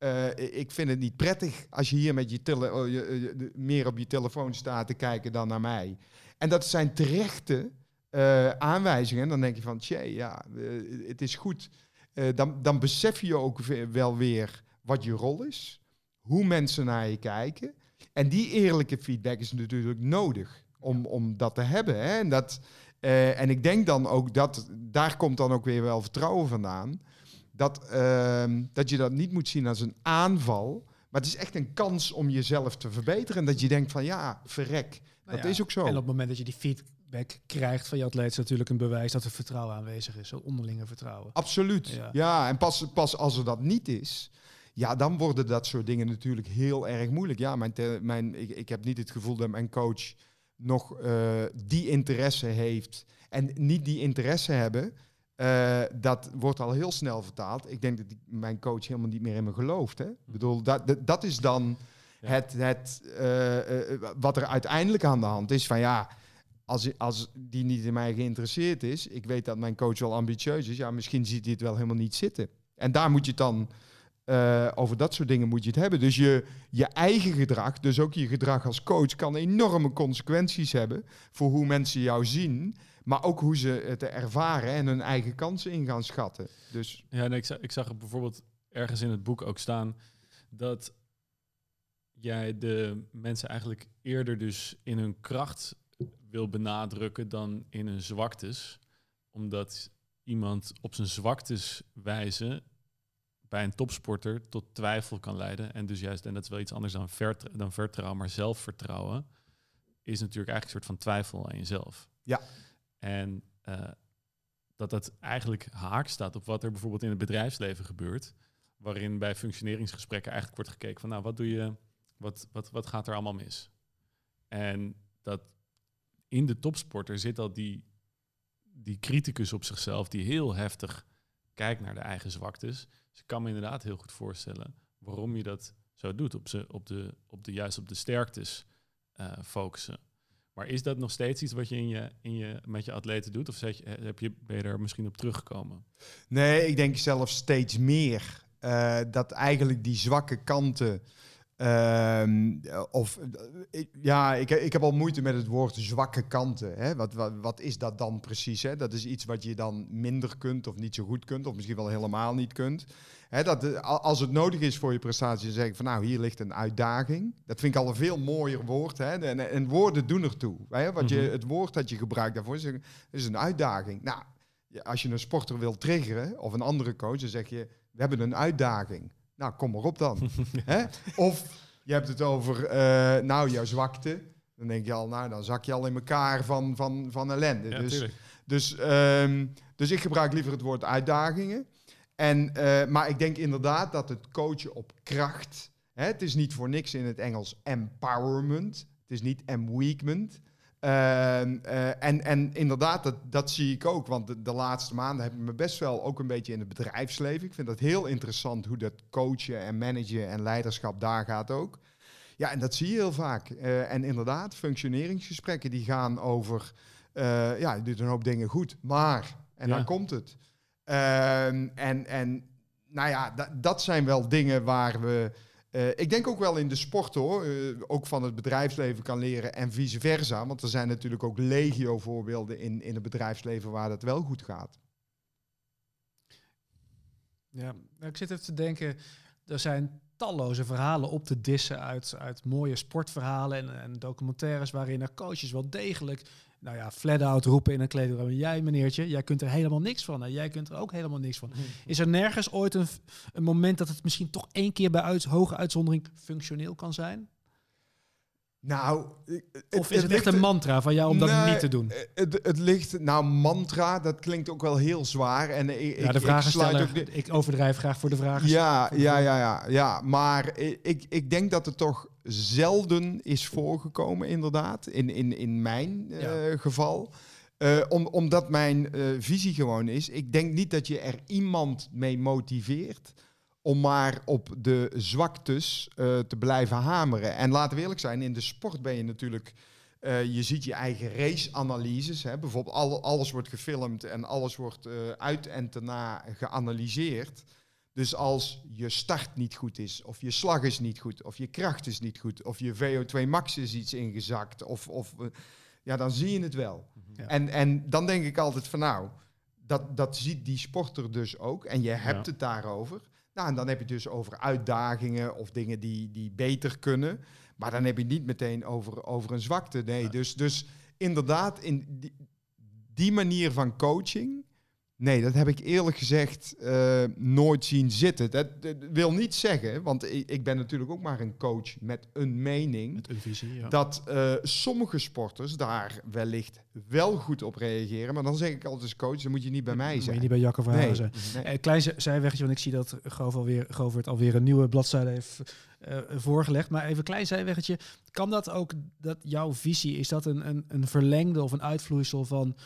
Eh, ik vind het niet prettig als je hier met je tele oh, je, je- de- meer op je telefoon staat te kijken dan naar mij. En dat zijn terechte eh, aanwijzingen. En dan denk je van, tje, ja, eh, het is goed. Eh, dan, dan besef je ook we- wel weer wat je rol is. Hoe mensen naar je kijken. En die eerlijke feedback is natuurlijk nodig om, om dat te hebben. Hè? En, dat, eh, en ik denk dan ook dat, daar komt dan ook weer wel vertrouwen vandaan. Dat, ehm, dat je dat niet moet zien als een aanval. Maar het is echt een kans om jezelf te verbeteren. En dat je denkt van ja, verrek. Nou dat ja, is ook zo. En op het moment dat je die feedback krijgt van je atleet, is natuurlijk een bewijs dat er vertrouwen aanwezig is. Zo onderlinge vertrouwen. Absoluut. Ja, Ja. en pas, pas als er dat niet is, ja, dan worden dat soort dingen natuurlijk heel erg moeilijk. Ja, mijn, te- mijn, ik, ik heb niet het gevoel dat mijn coach nog eh, die interesse heeft. En niet die interesse hebben, eh, dat wordt al heel snel vertaald. Ik denk dat die, mijn coach helemaal niet meer in me gelooft. Hè? Ik bedoel, dat, dat, dat is dan Ja. het, het, eh, eh, wat er uiteindelijk aan de hand is. Van ja, als, als die niet in mij geïnteresseerd is, ik weet dat mijn coach wel ambitieus is, ja, misschien ziet hij het wel helemaal niet zitten. En daar moet je het dan, over dat soort dingen moet je het hebben. Dus je, je eigen gedrag, dus ook je gedrag als coach, kan enorme consequenties hebben voor hoe mensen jou zien, maar ook hoe ze het ervaren en hun eigen kansen in gaan schatten. Dus Ja, nee, ik, zag, ik zag er bijvoorbeeld ergens in het boek ook staan dat jij de mensen eigenlijk eerder dus in hun kracht wil benadrukken dan in hun zwaktes. Omdat iemand op zijn zwaktes wijzen bij een topsporter tot twijfel kan leiden. En dus juist, en dat is wel iets anders dan, dan vertrouwen, maar zelfvertrouwen is natuurlijk eigenlijk een soort van twijfel aan jezelf. Ja. En eh, dat dat eigenlijk haak staat op wat er bijvoorbeeld in het bedrijfsleven gebeurt. Waarin bij functioneringsgesprekken eigenlijk wordt gekeken van nou, wat doe je, wat, wat, wat gaat er allemaal mis? En dat in de topsporter zit al die, die criticus op zichzelf die heel heftig kijkt naar de eigen zwaktes. Dus ik kan me inderdaad heel goed voorstellen waarom je dat zo doet, op, ze, op, de, op de, juist op de sterktes eh, focussen. Maar is dat nog steeds iets wat je, in je, in je met je atleten doet? Of je, heb je, ben je daar misschien op teruggekomen? Nee, ik denk zelfs steeds meer eh, dat eigenlijk die zwakke kanten. Ehm, of eh, ik- ja, ik, ik heb al moeite met het woord zwakke kanten. Hè? Wat, wat, wat is dat dan precies? Hè? Dat is iets wat je dan minder kunt of niet zo goed kunt, of misschien wel helemaal niet kunt. Hè, dat, eh, als het nodig is voor je prestatie, dan zeg ik van nou, hier ligt een uitdaging. Dat vind ik al een veel mooier woord. Hè? En, en woorden doen ertoe. Hè? Wat je, Mhm. het woord dat je gebruikt daarvoor is, een- is een uitdaging. Nou, als je een sporter wil triggeren, of een andere coach, dan zeg je, we hebben een uitdaging. Nou, kom maar op dan. Hè? Of je hebt het over, eh, nou, jouw zwakte. Dan denk je al, nou, dan zak je al in elkaar van, van, van ellende. Ja, dus, tuurlijk. dus, ehm, dus ik gebruik liever het woord uitdagingen. En, eh, maar ik denk inderdaad dat het coachen op kracht. Hè, het is niet voor niks in het Engels empowerment. Het is niet emweakment. Ehm, eh, en, en inderdaad, dat, dat zie ik ook. Want de, de laatste maanden heb ik me best wel ook een beetje in het bedrijfsleven. Ik vind dat heel interessant hoe dat coachen en managen en leiderschap daar gaat ook. Ja, en dat zie je heel vaak. Eh, en inderdaad, functioneringsgesprekken die gaan over... eh, ja, je doet een hoop dingen goed, maar... En Ja. dan komt het. Ehm, en, en nou ja, da- dat zijn wel dingen waar we... eh, ik denk ook wel in de sport hoor, eh, ook van het bedrijfsleven kan leren en vice versa. Want er zijn natuurlijk ook legio voorbeelden in, in het bedrijfsleven waar dat wel goed gaat. Ja, nou, ik zit even te denken, er zijn talloze verhalen op te dissen uit, uit mooie sportverhalen en, en documentaires waarin er coaches wel degelijk, nou ja, flat-out roepen in een kleedkamer. Jij meneertje, jij kunt er helemaal niks van en jij kunt er ook helemaal niks van. Is er nergens ooit een, een moment dat het misschien toch één keer bij uit, hoge uitzondering functioneel kan zijn? Nou, het- Of is het, echt een mantra van jou om dat niet te doen? Het, het ligt, nou, mantra, dat klinkt ook wel heel zwaar. En ik, Ja, ik, de ik sluit vragensteller, ook de- ik overdrijf graag voor de vragen. Ja, ja, ja, ja, ja. Maar ik, ik denk dat het toch zelden is voorgekomen, inderdaad. In, in, in mijn eh, Ja. geval. Eh, om, omdat mijn eh, visie gewoon is. Ik denk niet dat je er iemand mee motiveert. om maar op de zwaktes te blijven hameren. En laten we eerlijk zijn, in de sport ben je natuurlijk. je ziet je eigen race-analyses. Hè? Bijvoorbeeld al, alles wordt gefilmd en alles wordt uit en te na geanalyseerd. Dus als je start niet goed is, of je slag is niet goed, of je kracht is niet goed, of je VO2 max is iets ingezakt, of, of eh, ja, dan zie je het wel. Ja. En, en dan denk ik altijd van nou, dat, dat ziet die sporter dus ook. En je hebt Ja. het daarover. Nou, en dan heb je het dus over uitdagingen of dingen die, die beter kunnen. Maar dan heb je het niet meteen over, over een zwakte. Nee, Ja. dus, dus inderdaad, in die, die manier van coaching. Nee, dat heb ik eerlijk gezegd eh, nooit zien zitten. Dat, dat wil niet zeggen, want ik, ik ben natuurlijk ook maar een coach met een mening Met een visie, ja. dat eh, sommige sporters daar wellicht wel goed op reageren. Maar dan zeg ik altijd als coach, dan moet je niet bij mij Moet je zijn. niet bij Jacco Verhalen Nee. zijn. Nee. Eh, klein z- zijweggetje, want ik zie dat Govert alweer, Govert alweer een nieuwe bladzijde heeft voorgelegd. Maar even klein zijweggetje. Kan dat ook, dat jouw visie, is dat een, een, een verlengde of een uitvloeisel van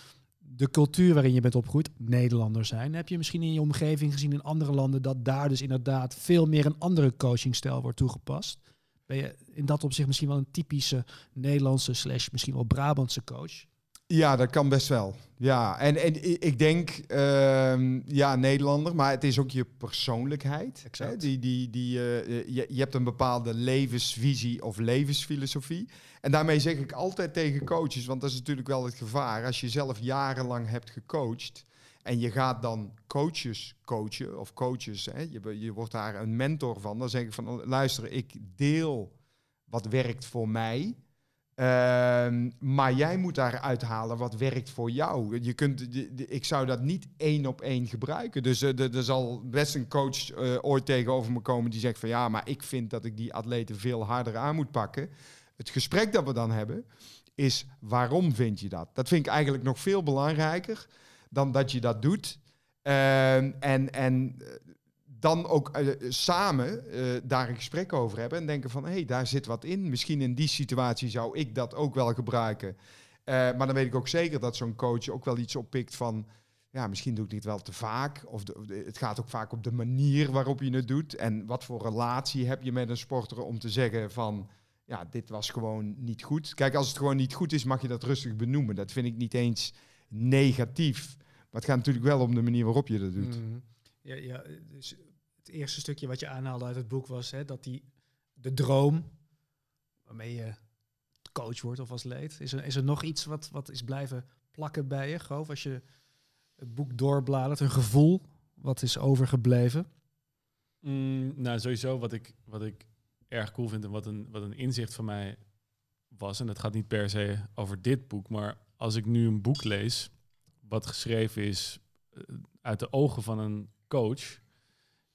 de cultuur waarin je bent opgegroeid? Nederlander zijn. Heb je misschien in je omgeving gezien in andere landen dat daar dus inderdaad veel meer een andere coachingstijl wordt toegepast? Ben je in dat opzicht misschien wel een typische Nederlandse slash misschien wel Brabantse coach? Ja, dat kan best wel. Ja, en, en ik denk, ehm, ja, Nederlander, maar het is ook je persoonlijkheid. Exact. Hè? Die, die, die, eh, je, je hebt een bepaalde levensvisie of levensfilosofie. En daarmee zeg ik altijd tegen coaches, want dat is natuurlijk wel het gevaar. Als je zelf jarenlang hebt gecoacht en je gaat dan coaches coachen of coaches, hè? Je, je wordt daar een mentor van. Dan zeg ik van, luister, ik deel wat werkt voor mij. Ehm, maar jij moet daaruit halen wat werkt voor jou. Je kunt, ik zou dat niet één op één gebruiken. Dus eh, er er zal best een coach eh, ooit tegenover me komen die zegt van ja, maar ik vind dat ik die atleten veel harder aan moet pakken. Het gesprek dat we dan hebben is waarom vind je dat? Dat vind ik eigenlijk nog veel belangrijker dan dat je dat doet. Ehm, en en eh, dan ook eh, samen eh, daar een gesprek over hebben en denken van hé, hey, daar zit wat in. Misschien in die situatie zou ik dat ook wel gebruiken. Eh, maar dan weet ik ook zeker dat zo'n coach ook wel iets oppikt van ja, misschien doe ik dit wel te vaak. Of de, het gaat ook vaak op de manier waarop je het doet. En wat voor relatie heb je met een sporter om te zeggen van ja, dit was gewoon niet goed. Kijk, als het gewoon niet goed is, mag je dat rustig benoemen. Dat vind ik niet eens negatief. Maar het gaat natuurlijk wel om de manier waarop je dat doet. Mhm. Ja, ja, dus het eerste stukje wat je aanhaalde uit het boek was hè, dat die de droom waarmee je coach wordt of als leed. Is er, is er nog iets wat, wat is blijven plakken bij je, Goof, als je het boek doorbladert, een gevoel wat is overgebleven? Mm, nou, sowieso wat ik, wat ik erg cool vind en wat een, wat een inzicht van mij was, en het gaat niet per se over dit boek, maar als ik nu een boek lees wat geschreven is eh, uit de ogen van een coach.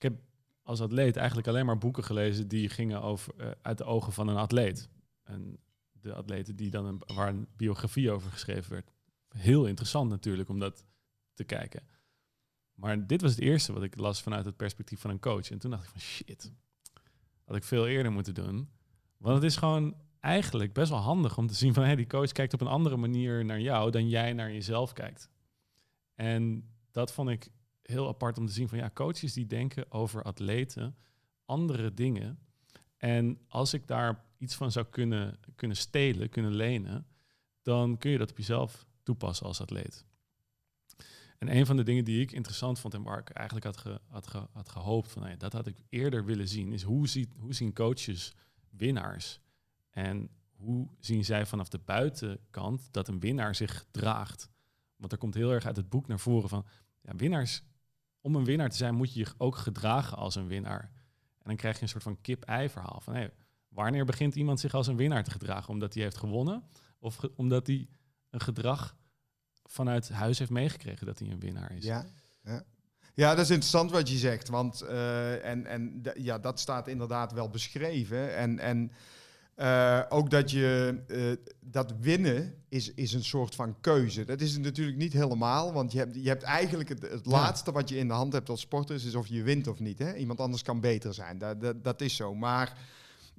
Ik heb als atleet eigenlijk alleen maar boeken gelezen die gingen over eh, uit de ogen van een atleet. En de atleten die dan een, waar een biografie over geschreven werd. Heel interessant natuurlijk om dat te kijken. Maar dit was het eerste wat ik las vanuit het perspectief van een coach. En toen dacht ik van shit, had ik veel eerder moeten doen. Want het is gewoon eigenlijk best wel handig om te zien van hey, die coach kijkt op een andere manier naar jou dan jij naar jezelf kijkt. En dat vond ik heel apart om te zien van ja, coaches die denken over atleten andere dingen. En als ik daar iets van zou kunnen, kunnen stelen, kunnen lenen, dan kun je dat op jezelf toepassen als atleet. En een van de dingen die ik interessant vond en waar ik eigenlijk had, had, ge- had gehoopt van hey, dat had ik eerder willen zien, is hoe, ziet, hoe zien coaches winnaars? En hoe zien zij vanaf de buitenkant dat een winnaar zich gedraagt? Want er komt heel erg uit het boek naar voren van ja, winnaars, om een winnaar te zijn moet je je ook gedragen als een winnaar. En dan krijg je een soort van kip-ei verhaal van wanneer begint iemand zich als een winnaar te gedragen? Omdat hij heeft gewonnen of omdat hij een gedrag vanuit huis heeft meegekregen dat hij een winnaar is. Ja, ja. ja, dat is interessant wat je zegt. Want eh, en, en ja, dat staat inderdaad wel beschreven. En, en Eh, ook dat je eh, dat winnen is, is een soort van keuze. Dat is het natuurlijk niet helemaal, want je hebt, je hebt eigenlijk het, het Ja. laatste wat je in de hand hebt als sporter is, is of je wint of niet. Hè? Iemand anders kan beter zijn. Dat, dat, dat is zo. Maar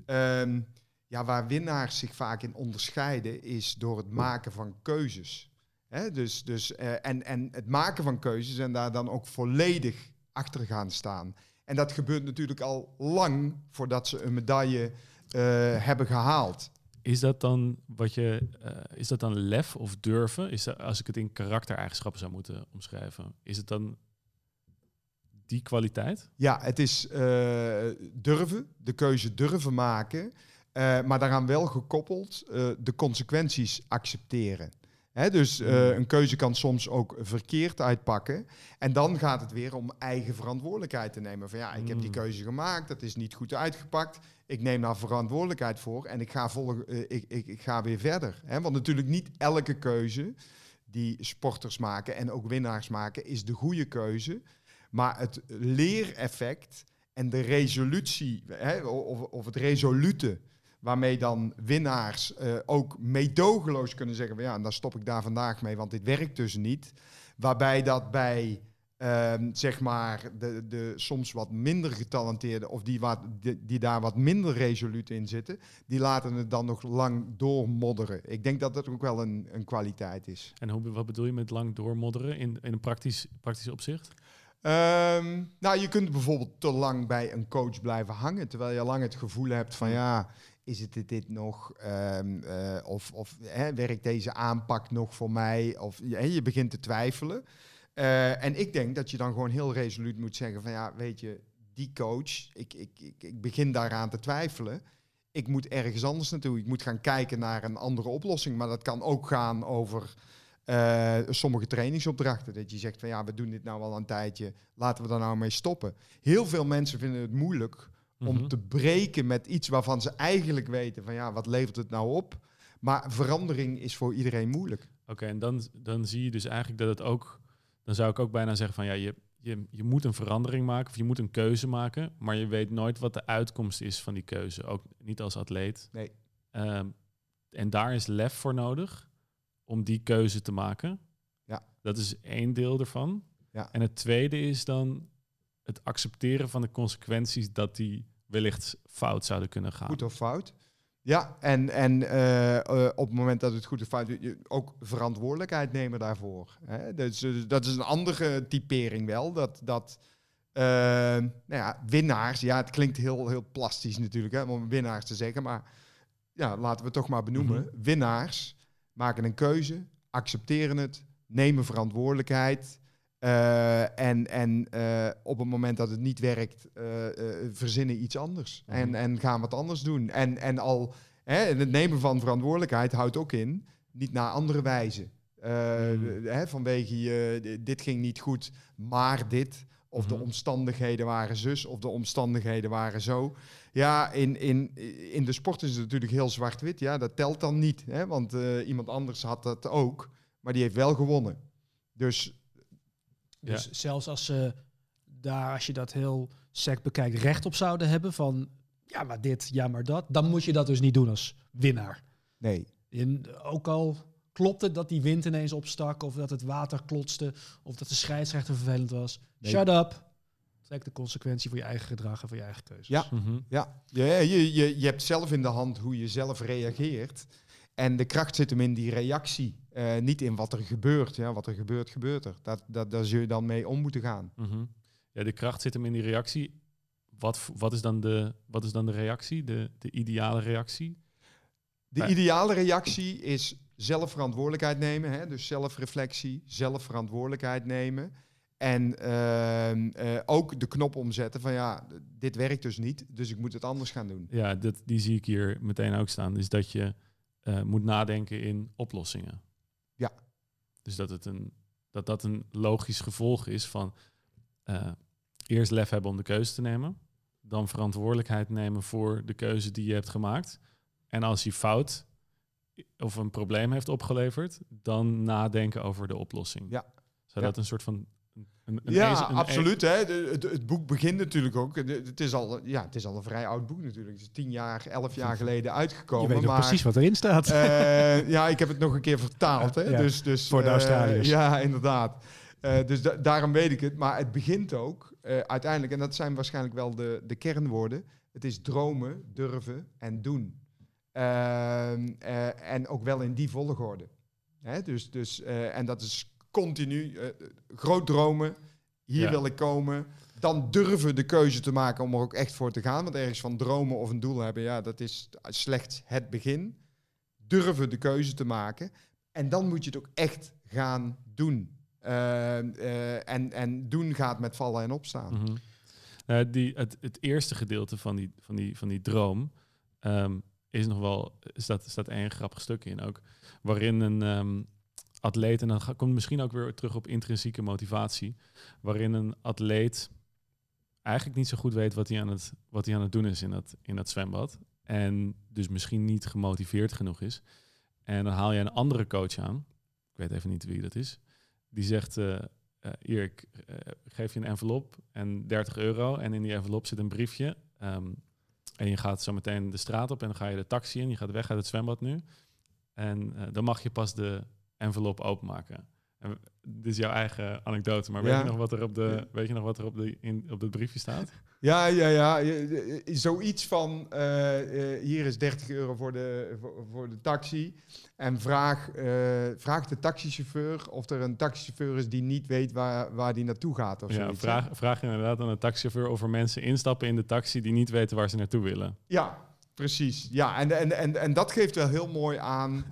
ehm, ja, waar winnaars zich vaak in onderscheiden, is door het maken van keuzes. Hè? Dus, dus, eh, en, en het maken van keuzes en daar dan ook volledig achter gaan staan. En dat gebeurt natuurlijk al lang voordat ze een medaille hebben gehaald. Is dat dan wat je, eh, is dat dan lef of durven? Is dat, als ik het in karaktereigenschappen zou moeten omschrijven, is het dan die kwaliteit? Ja, het is eh, durven, de keuze durven maken, eh, maar daaraan wel gekoppeld eh, de consequenties accepteren. Dus eh, Mm. een keuze kan soms ook verkeerd uitpakken. En dan gaat het weer om eigen verantwoordelijkheid te nemen. Van ja, ik heb die Mm. keuze gemaakt, dat is niet goed uitgepakt. Ik neem daar verantwoordelijkheid voor en ik ga, volg, eh, ik, ik, ik ga weer verder. Want natuurlijk niet elke keuze die sporters maken en ook winnaars maken, is de goede keuze. Maar het leereffect en de resolutie, of, of het resolute, waarmee dan winnaars eh, ook meedogenloos kunnen zeggen: van ja, en dan stop ik daar vandaag mee, want dit werkt dus niet. Waarbij dat bij ehm, zeg maar de, de soms wat minder getalenteerde of die, wat, die, die daar wat minder resoluut in zitten, die laten het dan nog lang doormodderen. Ik denk dat dat ook wel een, een kwaliteit is. En hoe, wat bedoel je met lang doormodderen in, in een praktisch, praktisch opzicht? Ehm, nou, je kunt bijvoorbeeld te lang bij een coach blijven hangen, terwijl je lang het gevoel hebt van ja, is het dit, nog? Ehm, eh, of of hè, werkt deze aanpak nog voor mij? Of hè, je begint te twijfelen. Eh, en ik denk dat je dan gewoon heel resoluut moet zeggen van ja, weet je, die coach, ik, ik, ik, ik begin daaraan te twijfelen. Ik moet ergens anders naartoe. Ik moet gaan kijken naar een andere oplossing. Maar dat kan ook gaan over eh, sommige trainingsopdrachten. Dat je zegt van ja, we doen dit nou al een tijdje. Laten we daar nou mee stoppen. Heel veel mensen vinden het moeilijk om Mhm. te breken met iets waarvan ze eigenlijk weten van ja, wat levert het nou op? Maar verandering is voor iedereen moeilijk. Oké, en dan, dan zie je dus eigenlijk dat het ook... Dan zou ik ook bijna zeggen van ja, je, je, je moet een verandering maken of je moet een keuze maken, maar je weet nooit wat de uitkomst is van die keuze. Ook niet als atleet. Nee. Ehm, en daar is lef voor nodig om die keuze te maken. Ja. Dat is één deel ervan. Ja. En het tweede is dan het accepteren van de consequenties dat die wellicht fout zouden kunnen gaan. Goed of fout. Ja, en, en eh, eh, op het moment dat het goed of fout is, ook verantwoordelijkheid nemen daarvoor. Hè? Dus, eh, dat is een andere typering wel. Dat, dat eh, nou ja, winnaars, ja, het klinkt heel, heel plastisch natuurlijk hè, om winnaars te zeggen, maar ja, laten we het toch maar benoemen. Winnaars maken een keuze, accepteren het, nemen verantwoordelijkheid. Eh, en en eh, op het moment dat het niet werkt, eh, verzinnen iets anders. Mhm. en, en gaan wat anders doen. En, en al hè, het nemen van verantwoordelijkheid houdt ook in, niet naar andere wijze. Eh, Mhm. hè, vanwege je, dit ging niet goed, maar dit. Of de Mhm. omstandigheden waren zus, of de omstandigheden waren zo. Ja, in, in, in de sport is het natuurlijk heel zwart-wit. Ja, dat telt dan niet. Hè? Want iemand anders had dat ook, maar die heeft wel gewonnen. Dus Dus zelfs als ze daar, als je dat heel sec bekijkt, recht op zouden hebben van ja, maar dit, ja, maar dat, dan moet je dat dus niet doen als winnaar. nee, En ook al klopt het dat die wind ineens opstak, of dat het water klotste, of dat de scheidsrechter vervelend was. Nee. Shut up. Trek de consequentie voor je eigen gedrag en voor je eigen keuzes. Ja. Mhm. ja. Je, je, je, je hebt zelf in de hand hoe je zelf reageert. En de kracht zit hem in die reactie. Eh, niet in wat er gebeurt. Ja, wat er gebeurt, gebeurt er. Dat, dat, daar zul je dan mee om moeten gaan. Mhm. Ja, de kracht zit hem in die reactie. Wat, wat, is, dan de, wat is dan de reactie, de, de ideale reactie? De ideale reactie is zelf verantwoordelijkheid nemen. Hè? Dus zelfreflectie, zelf verantwoordelijkheid nemen. En ehm, eh, ook de knop omzetten van ja, dit werkt dus niet, dus ik moet het anders gaan doen. Ja, dat, die zie ik hier meteen ook staan. Is dat je eh, moet nadenken in oplossingen. Dus dat, het een, dat dat een logisch gevolg is van eh, eerst lef hebben om de keuze te nemen. Dan verantwoordelijkheid nemen voor de keuze die je hebt gemaakt. En als je fout of een probleem heeft opgeleverd, dan nadenken over de oplossing. Ja. Zou Ja. dat een soort van een Een, een ja, een absoluut. Hè. De- het, het boek begint natuurlijk ook. de- Het is, al, ja, het is al een vrij oud boek natuurlijk. Het is tien jaar, elf jaar geleden Je uitgekomen. weet nog maar, precies wat erin staat. eh, ja, ik heb het nog een keer vertaald. Hè. Ja, dus, dus, voor de eh, Australiërs. ja, inderdaad. Eh, dus da- daarom weet ik het. Maar het begint ook eh, uiteindelijk, en dat zijn waarschijnlijk wel de, de kernwoorden. Het is dromen, durven en doen. Ehm, eh, en ook wel in die volgorde. Hè? Dus, dus, eh, en dat is continu eh, groot dromen. Hier Ja. wil ik komen. Dan durven de keuze te maken om er ook echt voor te gaan. Want ergens van dromen of een doel hebben, ja, dat is slechts het begin. Durven de keuze te maken. En dan moet je het ook echt gaan doen. Eh, eh, en, en doen gaat met vallen en opstaan. Mhm. Eh, die, het, het eerste gedeelte van die, van die, van die droom ehm, is nog wel, staat, staat één grappig stuk in ook, waarin een ehm, atleet, en dan komt misschien ook weer terug op intrinsieke motivatie, waarin een atleet eigenlijk niet zo goed weet wat hij aan het, wat hij aan het doen is in dat, in dat zwembad. En dus misschien niet gemotiveerd genoeg is. En dan haal je een andere coach aan, ik weet even niet wie dat is, die zegt, eh, geef je een envelop en 30 euro. En in die envelop zit een briefje. Ehm, en je gaat zo meteen de straat op en dan ga je de taxi in. Je gaat weg uit het zwembad nu. En dan mag je pas de envelop openmaken. En dit is jouw eigen anekdote, maar weet Ja. je nog wat er op de, Ja. weet je nog wat er op, de, in, op het briefje staat? Ja, ja, ja. Zoiets van, eh, eh, hier is 30 euro voor de, voor, voor de taxi. En vraag, eh, vraag de taxichauffeur of er een taxichauffeur is die niet weet waar, waar die naartoe gaat. Of Ja, zoiets, hè? vraag, vraag inderdaad aan de taxichauffeur of er mensen instappen in de taxi die niet weten waar ze naartoe willen. Ja, precies. Ja, en, en, en, en dat geeft wel heel mooi aan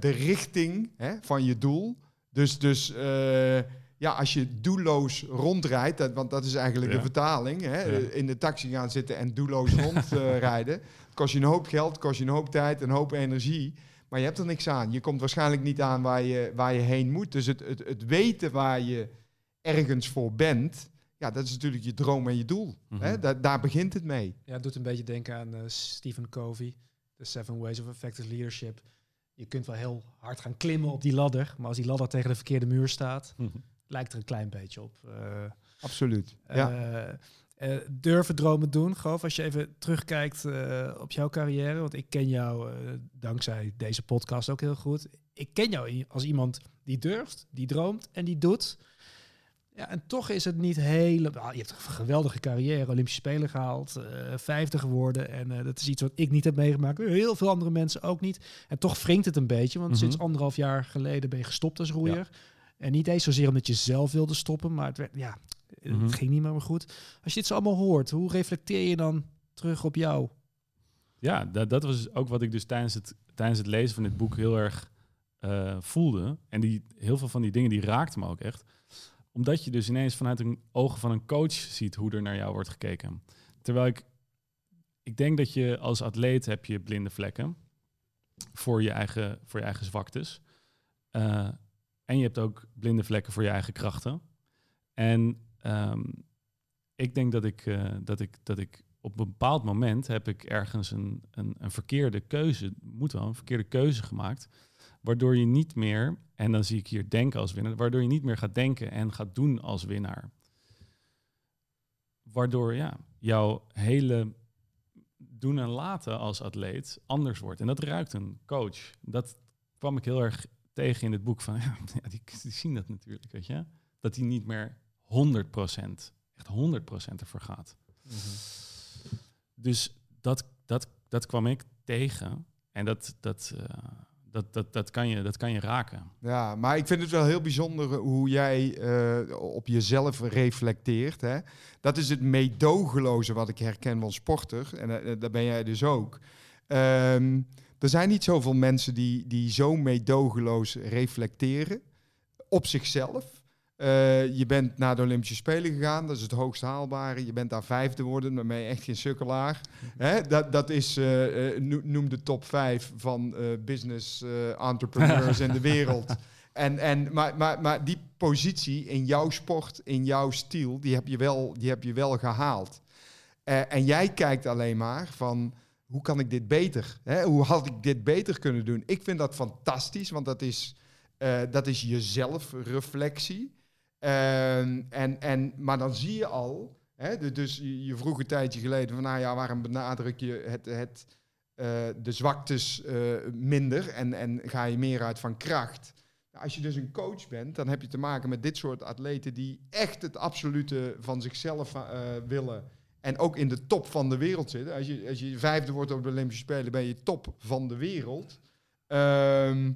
de richting hè, van je doel. Dus, dus eh, ja, als je doelloos rondrijdt, dat, want dat is eigenlijk Ja. de vertaling, hè, Ja. in de taxi gaan zitten en doelloos rondrijden, kost je een hoop geld, kost je een hoop tijd, een hoop energie. Maar je hebt er niks aan. Je komt waarschijnlijk niet aan waar je, waar je heen moet. Dus het, het, het weten waar je ergens voor bent, ja, dat is natuurlijk je droom en je doel. Hè? Mhm. Da- daar begint het mee. Ja, het doet een beetje denken aan eh, Stephen Covey, The Seven Ways of Effective Leadership. Je kunt wel heel hard gaan klimmen op die ladder, maar als die ladder tegen de verkeerde muur staat, lijkt er een klein beetje op. Eh, Absoluut. Ja. eh, eh, durven dromen doen. Goof, als je even terugkijkt eh, op jouw carrière, want ik ken jou eh, dankzij deze podcast ook heel goed. Ik ken jou als iemand die durft, die droomt en die doet. Ja, en toch is het niet helemaal... Je hebt een geweldige carrière, Olympische Spelen gehaald, eh vijfde geworden. En eh, dat is iets wat ik niet heb meegemaakt. Heel veel andere mensen ook niet. En toch wringt het een beetje, want Mhm. sinds anderhalf jaar geleden ben je gestopt als roeier. En niet eens zozeer omdat je zelf wilde stoppen, maar het, werd, ja, Mhm. het ging niet meer goed. Als je dit zo allemaal hoort, hoe reflecteer je dan terug op jou? Ja, dat, dat was ook wat ik dus tijdens het, tijdens het lezen van dit boek heel erg eh, voelde. En die, heel veel van die dingen die raakten me ook echt. Omdat je dus ineens vanuit een ogen van een coach ziet hoe er naar jou wordt gekeken. Terwijl ik, ik denk dat je als atleet heb je blinde vlekken voor je eigen, voor je eigen zwaktes. Eh, en je hebt ook blinde vlekken voor je eigen krachten. En ehm, ik denk dat ik, eh, dat, ik, dat ik op een bepaald moment heb ik ergens een, een, een verkeerde keuze, moet wel, een verkeerde keuze gemaakt. Waardoor je niet meer, en dan zie ik hier denken als winnaar, waardoor je niet meer gaat denken en gaat doen als winnaar. Waardoor ja, jouw hele doen en laten als atleet anders wordt. En dat ruikt een coach. Dat kwam ik heel erg tegen in het boek van, ja, die, die zien dat natuurlijk, weet je. Dat hij niet meer 100%, echt 100% ervoor gaat. Dus dat, dat, dat kwam ik tegen. En dat, dat, eh, dat, dat, dat, kan je, dat kan je raken. Ja, maar ik vind het wel heel bijzonder hoe jij eh, op jezelf reflecteert. Hè? Dat is het meedogenloze wat ik herken van sporter. En eh, daar ben jij dus ook. Ehm, er zijn niet zoveel mensen die, die zo meedogenloos reflecteren op zichzelf. Eh, je bent naar de Olympische Spelen gegaan, dat is het hoogst haalbare. Je bent daar vijfde ben je echt geen sukkelaar. Hè? Dat, dat is, eh, eh, no- noem de top vijf van business entrepreneurs in de wereld. En, en, maar, maar, maar die positie in jouw sport, in jouw stijl, die heb je wel, die heb je wel gehaald. Eh, en jij kijkt alleen maar van, hoe kan ik dit beter? Hè? Hoe had ik dit beter kunnen doen? Ik vind dat fantastisch, want dat is, dat is je zelfreflectie. Ehm, en, en, maar dan zie je al, hè, dus je, je vroeg een tijdje geleden van, nou ja, waarom benadruk je het, het, eh, de zwaktes eh, minder en, en ga je meer uit van kracht? Nou, Als je dus een coach bent, dan heb je te maken met dit soort atleten die echt het absolute van zichzelf eh, willen. En ook in de top van de wereld zitten. Als je, als je vijfde wordt op de Olympische Spelen, ben je top van de wereld. Ehm,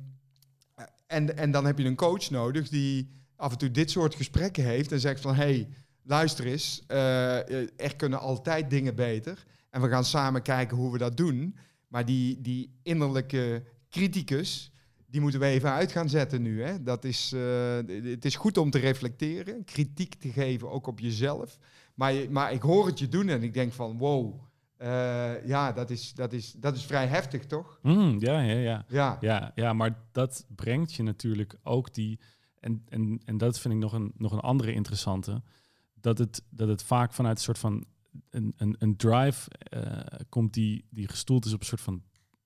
en, en dan heb je een coach nodig die af en toe dit soort gesprekken heeft en zegt van... hey, luister eens, eh, eh, er kunnen altijd dingen beter. En we gaan samen kijken hoe we dat doen. Maar die, die innerlijke criticus, die moeten we even uit gaan zetten nu. Hè? Dat is, eh, het is goed om te reflecteren, kritiek te geven, ook op jezelf. Maar, je- maar ik hoor het je doen en ik denk van wow, eh, ja, dat is, dat, is, dat is vrij heftig, toch? Mm, ja, ja, ja. Ja, Ja, ja, maar dat brengt je natuurlijk ook die. En, en, en dat vind ik nog een, nog een andere interessante. Dat het, dat het vaak vanuit een soort van een, een, een drive eh, komt die, die gestoeld is op een soort van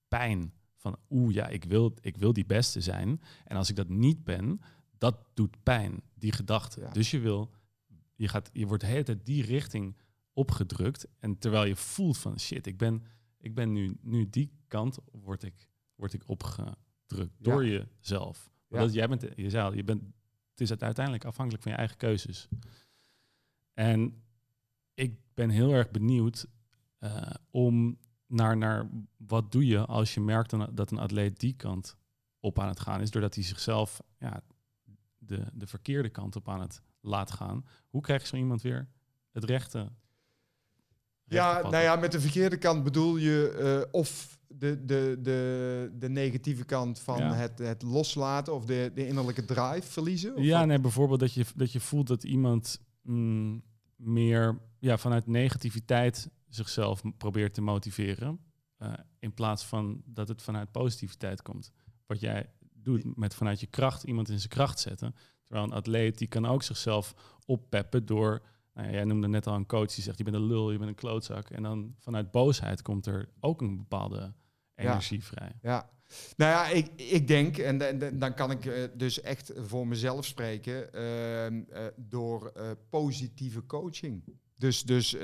pijn. Van oeh, ja, ik wil, ik wil die beste zijn. En als ik dat niet ben, dat doet pijn, die gedachte. Ja. Dus je wil, je, gaat, je wordt de hele tijd die richting opgedrukt. En terwijl je voelt van shit, ik ben, ik ben nu, nu die kant, word ik, word ik opgedrukt Ja. door jezelf. Ja. Want jij bent, je zei je bent, het is uiteindelijk afhankelijk van je eigen keuzes. En ik ben heel erg benieuwd eh, om naar, naar wat doe je als je merkt dat een atleet die kant op aan het gaan is, doordat hij zichzelf ja, de, de verkeerde kant op aan het laat gaan. Hoe krijg je zo iemand weer het rechte? rechte ja nou ja, met de verkeerde kant bedoel je eh, of de, de, de, de negatieve kant van Ja. het, het loslaten of de, de innerlijke drive verliezen? Of Ja, wat? nee, bijvoorbeeld dat je, dat je voelt dat iemand mm, meer ja, vanuit negativiteit zichzelf probeert te motiveren. eh, in plaats van dat het vanuit positiviteit komt. Wat jij doet met vanuit je kracht iemand in zijn kracht zetten. Terwijl een atleet die kan ook zichzelf oppeppen door. Nou ja, jij noemde net al een coach die zegt: Je bent een lul, je bent een klootzak. En dan vanuit boosheid komt er ook een bepaalde energie vrij. Ja. Nou ja, ik, ik denk, en, dan- kan ik eh, dus echt voor mezelf spreken, ehm, eh, door eh, positieve coaching. Dus, dus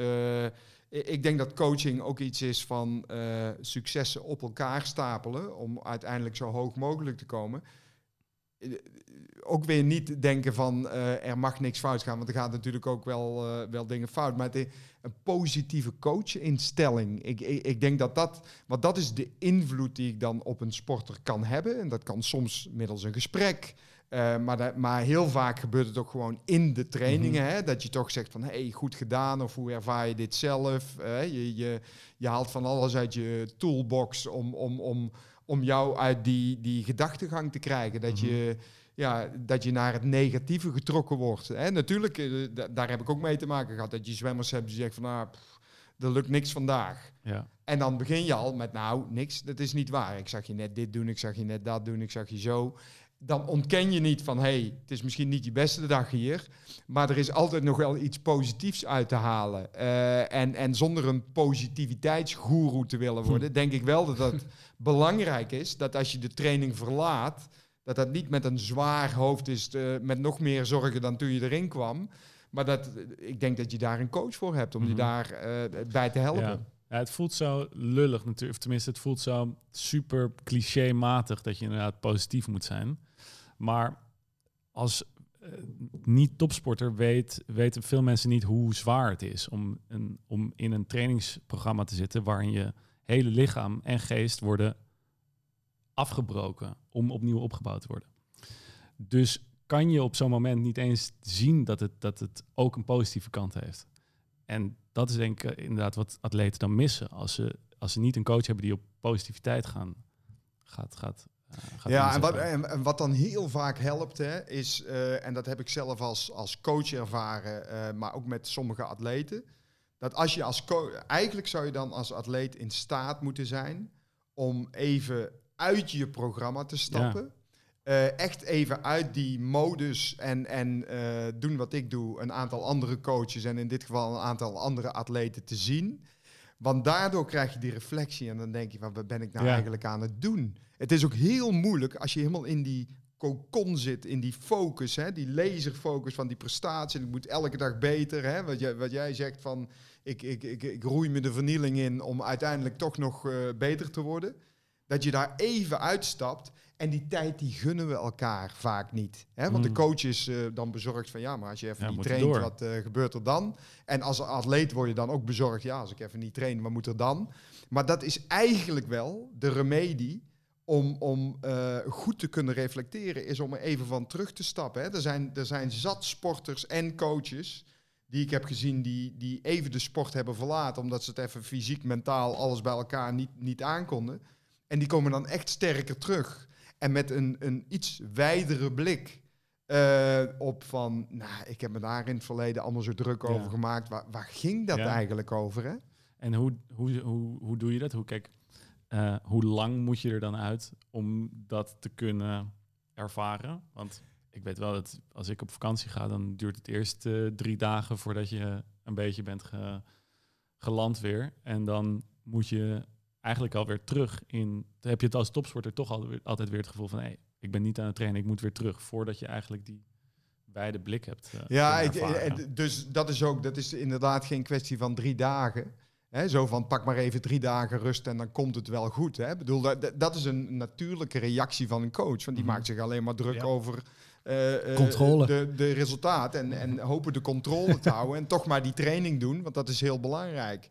ik denk dat coaching ook iets is van successen op elkaar stapelen om uiteindelijk zo hoog mogelijk te komen. Ook weer niet denken van eh, er mag niks fout gaan, want er gaat natuurlijk ook wel, eh, wel dingen fout. Maar het, een positieve coachinstelling. Ik, ik, ik denk dat dat, want dat is de invloed die ik dan op een sporter kan hebben. En dat kan soms middels een gesprek. eh, maar, dat- maar heel vaak gebeurt het ook gewoon in de trainingen. hè, dat je toch zegt van, hey, goed gedaan. Of hoe ervaar je dit zelf? Je, je, je haalt van alles uit je toolbox om, om, om, om jou uit die, die gedachtegang te krijgen. Dat je ja, dat je naar het negatieve getrokken wordt. Hè? Natuurlijk, eh, da- daar heb ik ook mee te maken gehad. Dat je zwemmers hebt die zeggen van, nou, pff, er lukt niks vandaag. Ja. En dan begin je al met, nou, niks, dat is niet waar. Ik zag je net dit doen, ik zag je net dat doen, ik zag je zo. Dan ontken je niet van, hé, hey, het is misschien niet je beste dag hier, maar er is altijd nog wel iets positiefs uit te halen. Eh, en, en zonder een positiviteitsgoeroe te willen worden, denk ik wel dat het belangrijk is dat als je de training verlaat, dat dat niet met een zwaar hoofd is, met nog meer zorgen dan toen je erin kwam. Maar dat, ik denk dat je daar een coach voor hebt om je Mhm. daar eh, bij te helpen. Ja. Ja, het voelt zo lullig natuurlijk. Of tenminste, het voelt zo super clichématig dat je inderdaad positief moet zijn. Maar als eh, niet-topsporter weet, weten veel mensen niet hoe zwaar het is om, een, om in een trainingsprogramma te zitten waarin je hele lichaam en geest worden afgebroken om opnieuw opgebouwd te worden. Dus kan je op zo'n moment niet eens zien dat het, dat het ook een positieve kant heeft. En dat is denk ik eh, inderdaad wat atleten dan missen. Als ze, als ze niet een coach hebben die op positiviteit gaan, gaat, gaat, Ja, en wat, en, en wat dan heel vaak helpt, hè, is, eh, en dat heb ik zelf als, als coach ervaren, eh, maar ook met sommige atleten, dat als je als coach, eigenlijk zou je dan als atleet in staat moeten zijn om even uit je programma te stappen. Eh, echt even uit die modus en, en doen wat ik doe, een aantal andere coaches en in dit geval een aantal andere atleten te zien. Want daardoor krijg je die reflectie en dan denk je wat ben ik nou Ja. eigenlijk aan het doen? Het is ook heel moeilijk als je helemaal in die cocon zit, in die focus, hè, die laserfocus van die prestatie. Ik moet elke dag beter. Hè, wat, jij, wat jij zegt van, ik, ik, ik, ik roei me de vernieling in om uiteindelijk toch nog uh, beter te worden. Dat je daar even uitstapt. En die tijd die gunnen we elkaar vaak niet. Hè? Want mm. de coach is uh, dan bezorgd van ja, maar als je even ja, niet traint, wat uh, gebeurt er dan? En als atleet word je dan ook bezorgd, ja, als ik even niet train, wat moet er dan? Maar dat is eigenlijk wel de remedie om, om uh, goed te kunnen reflecteren, is om er even van terug te stappen. Hè? Er, zijn, er zijn zat sporters en coaches die ik heb gezien die, die even de sport hebben verlaten, omdat ze het even fysiek, mentaal, alles bij elkaar niet, niet aankonden. En die komen dan echt sterker terug. En met een, een iets wijdere blik uh, op van, nou, ik heb me daar in het verleden allemaal zo druk over gemaakt. Waar, waar ging dat eigenlijk over? Hè? En hoe, hoe, hoe, hoe doe je dat? Hoe, kijk, uh, hoe lang moet je er dan uit om dat te kunnen ervaren? Want ik weet wel dat als ik op vakantie ga, dan duurt het eerst uh, drie dagen voordat je een beetje bent ge, geland weer. En dan moet je eigenlijk alweer terug in. Heb je het als topsporter toch altijd weer het gevoel van hé, hey, ik ben niet aan het trainen, ik moet weer terug. Voordat je eigenlijk die wijde blik hebt. Uh, ja, ik, dus dat is ook, dat is inderdaad geen kwestie van drie dagen. Hè, zo van pak maar even drie dagen rust en dan komt het wel goed. Hè. bedoel, dat, dat is een natuurlijke reactie van een coach. Want die mhm. maakt zich alleen maar druk over uh, controle. De, de resultaat. En, en hopen de controle te houden. En toch maar die training doen, want dat is heel belangrijk.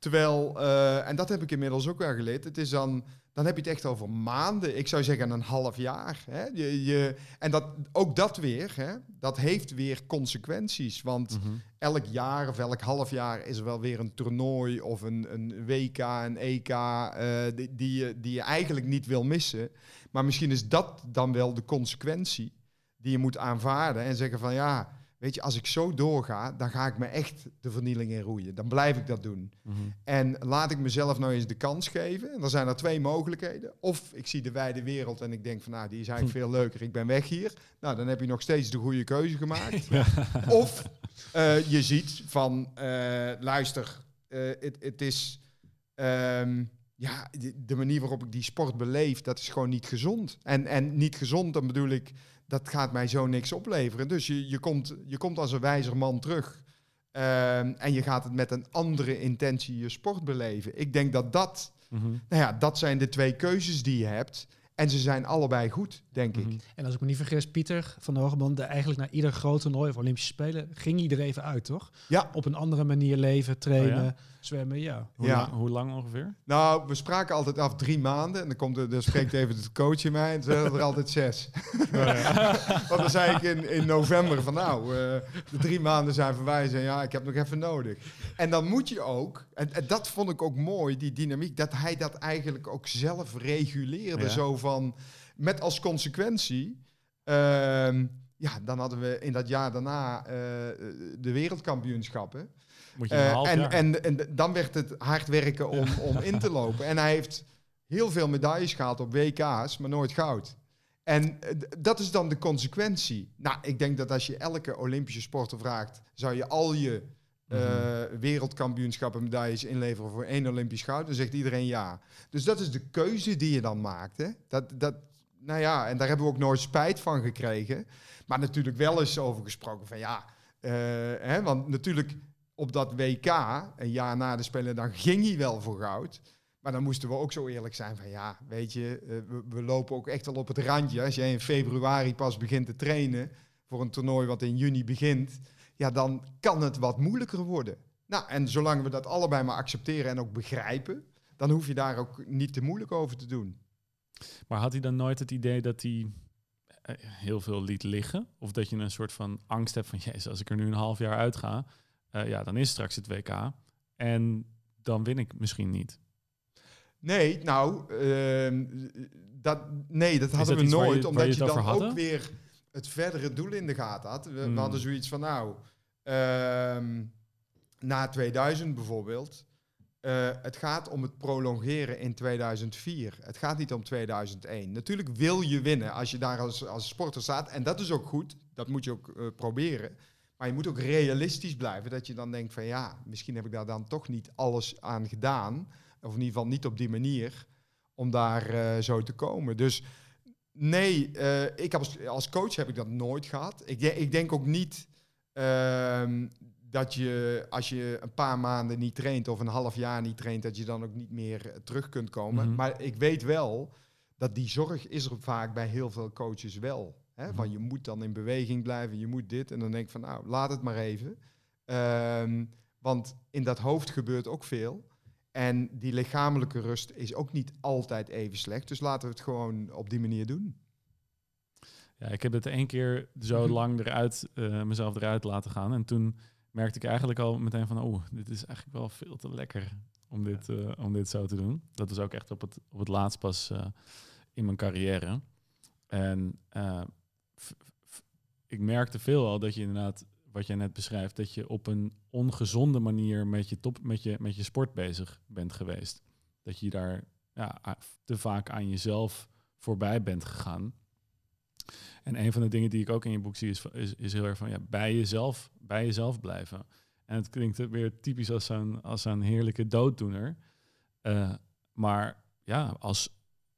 Terwijl, uh, en dat heb ik inmiddels ook wel geleerd, het is dan, dan heb je het echt over maanden. Ik zou zeggen een half jaar. Hè? Je, je, en dat, ook dat weer, hè? dat heeft weer consequenties. Want mm -hmm. elk jaar of elk half jaar is er wel weer een toernooi of een, een WK, een EK, uh, die, die, je, die je eigenlijk niet wil missen. Maar misschien is dat dan wel de consequentie die je moet aanvaarden en zeggen van ja weet je, als ik zo doorga, dan ga ik me echt de vernieling in roeien. Dan blijf ik dat doen. Mhm. En laat ik mezelf nou eens de kans geven. En dan zijn er twee mogelijkheden. Of ik zie de wijde wereld en ik denk van, nou, die is eigenlijk hm. veel leuker. Ik ben weg hier. Nou, dan heb je nog steeds de goede keuze gemaakt. Of uh, je ziet van, uh, luister, uh, het is... Um, ja, de manier waarop ik die sport beleef, dat is gewoon niet gezond. En, en niet gezond, dan bedoel ik dat gaat mij zo niks opleveren. Dus je, je, komt, je komt als een wijzer man terug. Ehm, en je gaat het met een andere intentie je sport beleven. Ik denk dat dat, mhm. nou ja, dat zijn de twee keuzes die je hebt. En ze zijn allebei goed, denk ik. Mhm. En als ik me niet vergis, Pieter van de Hogeband, eigenlijk naar ieder groot toernooi of Olympische Spelen ging hij er even uit, toch? Ja. Op een andere manier leven, trainen, oh zwemmen, ja. Hoe, ja. Lang, hoe lang ongeveer? Nou, we spraken altijd af drie maanden. En dan, komt er, dan spreekt even de coach in mij en dan er altijd zes. Oh, ja. Want dan zei ik in, in november van nou, uh, de drie maanden zijn voorbij. En ja, ik heb nog even nodig. En dan moet je ook, en, en, dat vond ik ook mooi, die dynamiek, dat hij dat eigenlijk ook zelf reguleerde. Ja. Zo van, met als consequentie... Uh, ja, dan hadden we in dat jaar daarna uh, de wereldkampioenschappen. Uh, en, en, en, dan werd het hard werken om, om in te lopen. En hij heeft heel veel medailles gehaald op WK's, maar nooit goud. En dat is dan de consequentie. Nou, ik denk dat als je elke Olympische sporter vraagt, zou je al je uh, wereldkampioenschappen medailles inleveren voor één Olympisch goud, dan zegt iedereen ja. Dus dat is de keuze die je dan maakt. Hè? Dat, dat, nou ja, en daar hebben we ook nooit spijt van gekregen. Maar natuurlijk wel eens over gesproken van ja, uh, hè, want natuurlijk op dat WK, een jaar na de Spelen, dan ging hij wel voor goud. Maar dan moesten we ook zo eerlijk zijn van ja, weet je, uh, we, we, lopen ook echt al op het randje. Als jij in februari pas begint te trainen voor een toernooi wat in juni begint, ja, dan kan het wat moeilijker worden. Nou, en zolang we dat allebei maar accepteren en ook begrijpen, dan hoef je daar ook niet te moeilijk over te doen. Maar had hij dan nooit het idee dat hij eh, heel veel liet liggen? Of dat je een soort van angst hebt van, jezus, als ik er nu een half jaar uit ga, uh, ja, dan is straks het WK. En dan win ik misschien niet. Nee, nou, uh, dat, nee, dat hadden we nooit. omdat je, dan ook weer het verdere doel in de gaten had. We, we hmm. hadden zoiets van, nou, uh, na 2000 bijvoorbeeld. Uh, het gaat om het prolongeren in 2004. Het gaat niet om 2001. Natuurlijk wil je winnen als je daar als, als sporter staat. En dat is ook goed. Dat moet je ook uh, proberen. Maar je moet ook realistisch blijven. Dat je dan denkt van ja, misschien heb ik daar dan toch niet alles aan gedaan. Of in ieder geval niet op die manier om daar uh, zo te komen. Dus Nee, eh, ik heb als, als coach heb ik dat nooit gehad. Ik, de- ik denk ook niet ehm, dat je als je een paar maanden niet traint of een half jaar niet traint, dat je dan ook niet meer eh, terug kunt komen. Mhm. Maar ik weet wel dat die zorg is er vaak bij heel veel coaches wel. Hè? Mhm. Van je moet dan in beweging blijven, je moet dit. En dan denk ik van nou, laat het maar even. Ehm, want in dat hoofd gebeurt ook veel. En die lichamelijke rust is ook niet altijd even slecht. Dus laten we het gewoon op die manier doen. Ja, ik heb het één keer zo Mhm. lang eruit, eh, mezelf eruit laten gaan. En toen merkte ik eigenlijk al meteen van, oh, dit is eigenlijk wel veel te lekker om dit, eh, om dit zo te doen. Dat was ook echt op het, op het laatst pas eh, in mijn carrière. En ik merkte veel al dat je inderdaad, wat jij net beschrijft, dat je op een ongezonde manier met je, top, met je, met je sport bezig bent geweest. Dat je daar ja, te vaak aan jezelf voorbij bent gegaan. En een van de dingen die ik ook in je boek zie is, is, is heel erg van ja, bij jezelf, bij jezelf blijven. En het klinkt weer typisch als zo'n als zo'n heerlijke dooddoener. Eh, maar ja, als,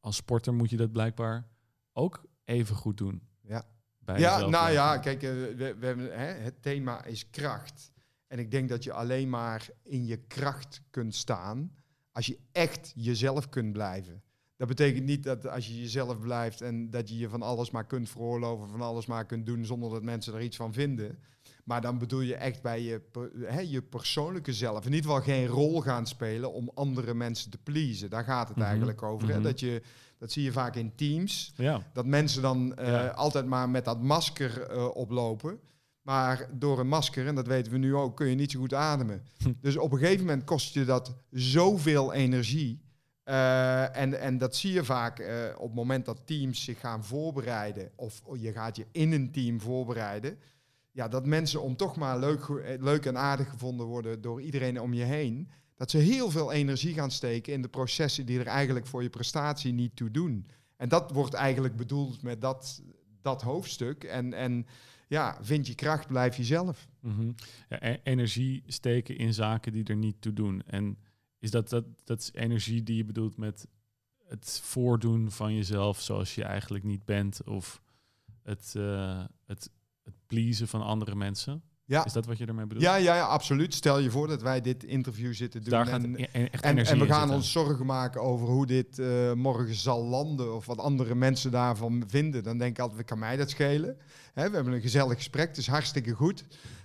als sporter moet je dat blijkbaar ook even goed doen. Ja. Bij ja, jezelf nou ja, kijk, eh, we, we hebben, hè, het thema is kracht. En ik denk dat je alleen maar in je kracht kunt staan als je echt jezelf kunt blijven. Dat betekent niet dat als je jezelf blijft en dat je je van alles maar kunt veroorloven, van alles maar kunt doen zonder dat mensen er iets van vinden. Maar dan bedoel je echt bij je, hè, je persoonlijke zelf. In ieder geval geen rol gaan spelen om andere mensen te pleasen. Daar gaat het Mhm, eigenlijk over. hè. mhm. Dat, je, dat zie je vaak in teams. Ja, Dat mensen dan eh, Ja. altijd maar met dat masker eh, oplopen. Maar door een masker, en dat weten we nu ook, kun je niet zo goed ademen. Hm. Dus op een gegeven moment kost je dat zoveel energie. Eh, en, en dat zie je vaak op het moment dat teams zich gaan voorbereiden. Of je gaat je in een team voorbereiden. Ja, dat mensen om toch maar leuk, leuk en aardig gevonden worden door iedereen om je heen. Dat ze heel veel energie gaan steken in de processen die er eigenlijk voor je prestatie niet toe doen. En dat wordt eigenlijk bedoeld met dat, dat hoofdstuk. En, en ja, vind je kracht, blijf jezelf. Ja e- energie steken in zaken die er niet toe doen. En is dat, dat, dat is energie die je bedoelt met het voordoen van jezelf zoals je eigenlijk niet bent? Of het, eh, het, het pleasen van andere mensen? Ja. Is dat wat je ermee bedoelt? Ja, ja, ja, absoluut. Stel je voor dat wij dit interview zitten doen. Daar gaat en, e- echt en, en we gaan zitten. ons zorgen maken over hoe dit eh, morgen zal landen. Of wat andere mensen daarvan vinden. Dan denk ik altijd, kan mij dat schelen? Hè, we hebben een gezellig gesprek, het is hartstikke goed.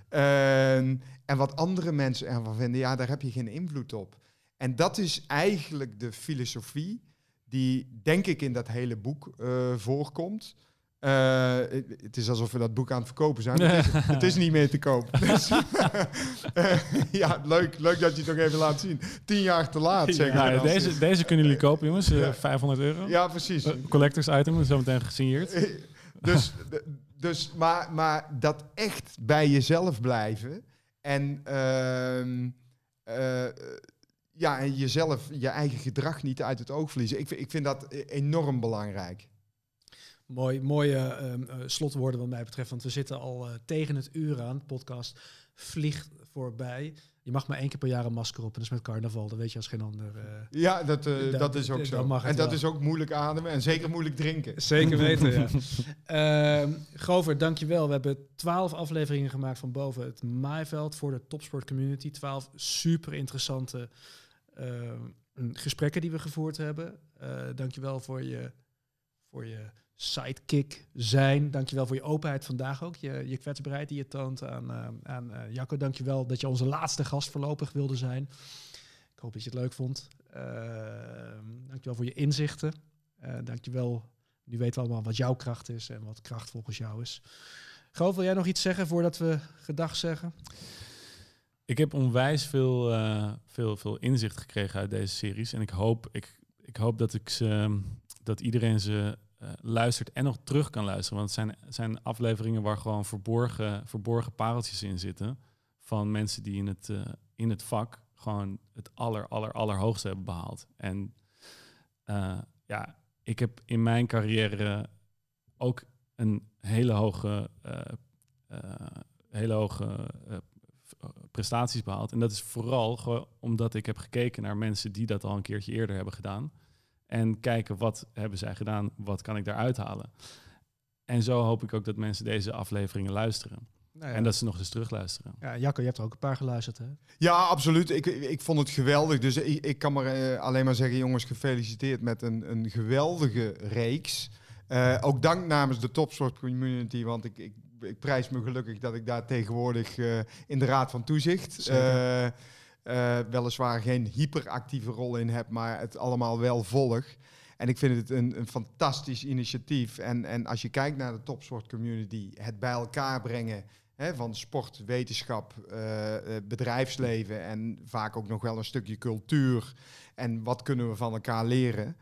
En, en wat andere mensen ervan vinden, ja, daar heb je geen invloed op. En dat is eigenlijk de filosofie die, denk ik, in dat hele boek eh, voorkomt. Eh, het, is alsof we dat boek aan het verkopen zijn. Het is, het is niet meer te koop. Dus, eh, ja, leuk, leuk dat je het nog even laat zien. Tien jaar te laat, zeg dan. deze, deze kunnen jullie kopen, jongens. eh, Ja. 500 euro. Ja, precies. Eh, collectors item, zometeen gesigneerd. dus, dus maar, maar dat echt bij jezelf blijven en ehm, eh, ja, en jezelf, je eigen gedrag niet uit het oog verliezen. Ik, vind- ik vind dat e- enorm belangrijk. Mooi, mooie ehm, eh, slotwoorden wat mij betreft, want we zitten al eh, tegen het uur aan. De podcast vliegt voorbij. Je mag maar één keer per jaar een masker op en dat is met carnaval. Dat weet je als geen ander. eh. Ja, dat, eh, Dat- dat is ook dat zo. en dat wel. is ook moeilijk ademen en zeker moeilijk drinken. Zeker weten, ja. Ehm Grover, dankjewel. We hebben twaalf afleveringen gemaakt van boven het maaiveld voor de topsport community. Twaalf super interessante ehm, gesprekken die we gevoerd hebben. Eh dankjewel voor je, voor je sidekick zijn. Dankjewel voor je openheid vandaag ook. Je, je kwetsbaarheid die je toont aan, eh, aan eh, Jacco. Dankjewel dat je onze laatste gast voorlopig wilde zijn. Ik hoop dat je het leuk vond. Ehm dankjewel voor je inzichten. Eh dankjewel nu weten we allemaal wat jouw kracht is en wat kracht volgens jou is. Goof, wil jij nog iets zeggen voordat we gedag zeggen? Ik heb onwijs veel, veel, veel inzicht gekregen uit deze series. En ik hoop, ik, ik hoop dat, ik ze, dat iedereen ze eh, luistert en nog terug kan luisteren. Want het zijn, zijn afleveringen waar gewoon verborgen, verborgen pareltjes in zitten. Van mensen die in het, eh, in het vak gewoon het aller, aller, allerhoogste hebben behaald. En eh, ja, ik heb in mijn carrière ook een hele hoge, hele hoge prestaties behaald. En dat is vooral omdat ik heb gekeken naar mensen die dat al een keertje eerder hebben gedaan. En kijken wat hebben zij gedaan, wat kan ik daaruit halen. En zo hoop ik ook dat mensen deze afleveringen luisteren. Nou ja. En dat ze nog eens terugluisteren. Ja, Jacco, je hebt er ook een paar geluisterd, hè? Ja, absoluut. Ik, ik vond het geweldig. Dus ik, ik kan maar eh, alleen maar zeggen, jongens, gefeliciteerd met een, een geweldige reeks. Eh, ook dank namens de topsport community, want ik, ik, ik prijs me gelukkig dat ik daar tegenwoordig eh, in de Raad van Toezicht Eh, weliswaar geen hyperactieve rol in heb, maar het allemaal wel volg. En ik vind het een, een fantastisch initiatief. En, en als je kijkt naar de topsport community, het bij elkaar brengen hè, van sport, wetenschap, eh, eh, bedrijfsleven en vaak ook nog wel een stukje cultuur. En wat kunnen we van elkaar leren?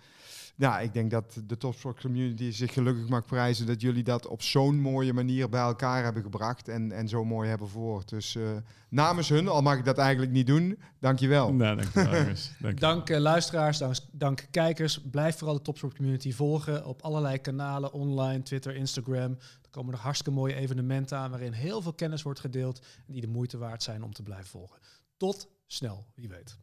Nou, ik denk dat de topsport community zich gelukkig mag prijzen dat jullie dat op zo'n mooie manier bij elkaar hebben gebracht en, en zo mooi hebben verwoord. Dus eh, namens hun, al mag ik dat eigenlijk niet doen, dankjewel. Nou, dankjewel jongens. Dankjewel. Dank eh, luisteraars, dank, dank kijkers. Blijf vooral de Topsport Community volgen op allerlei kanalen, online, Twitter, Instagram. Er komen nog hartstikke mooie evenementen aan waarin heel veel kennis wordt gedeeld en die de moeite waard zijn om te blijven volgen. Tot snel, wie weet.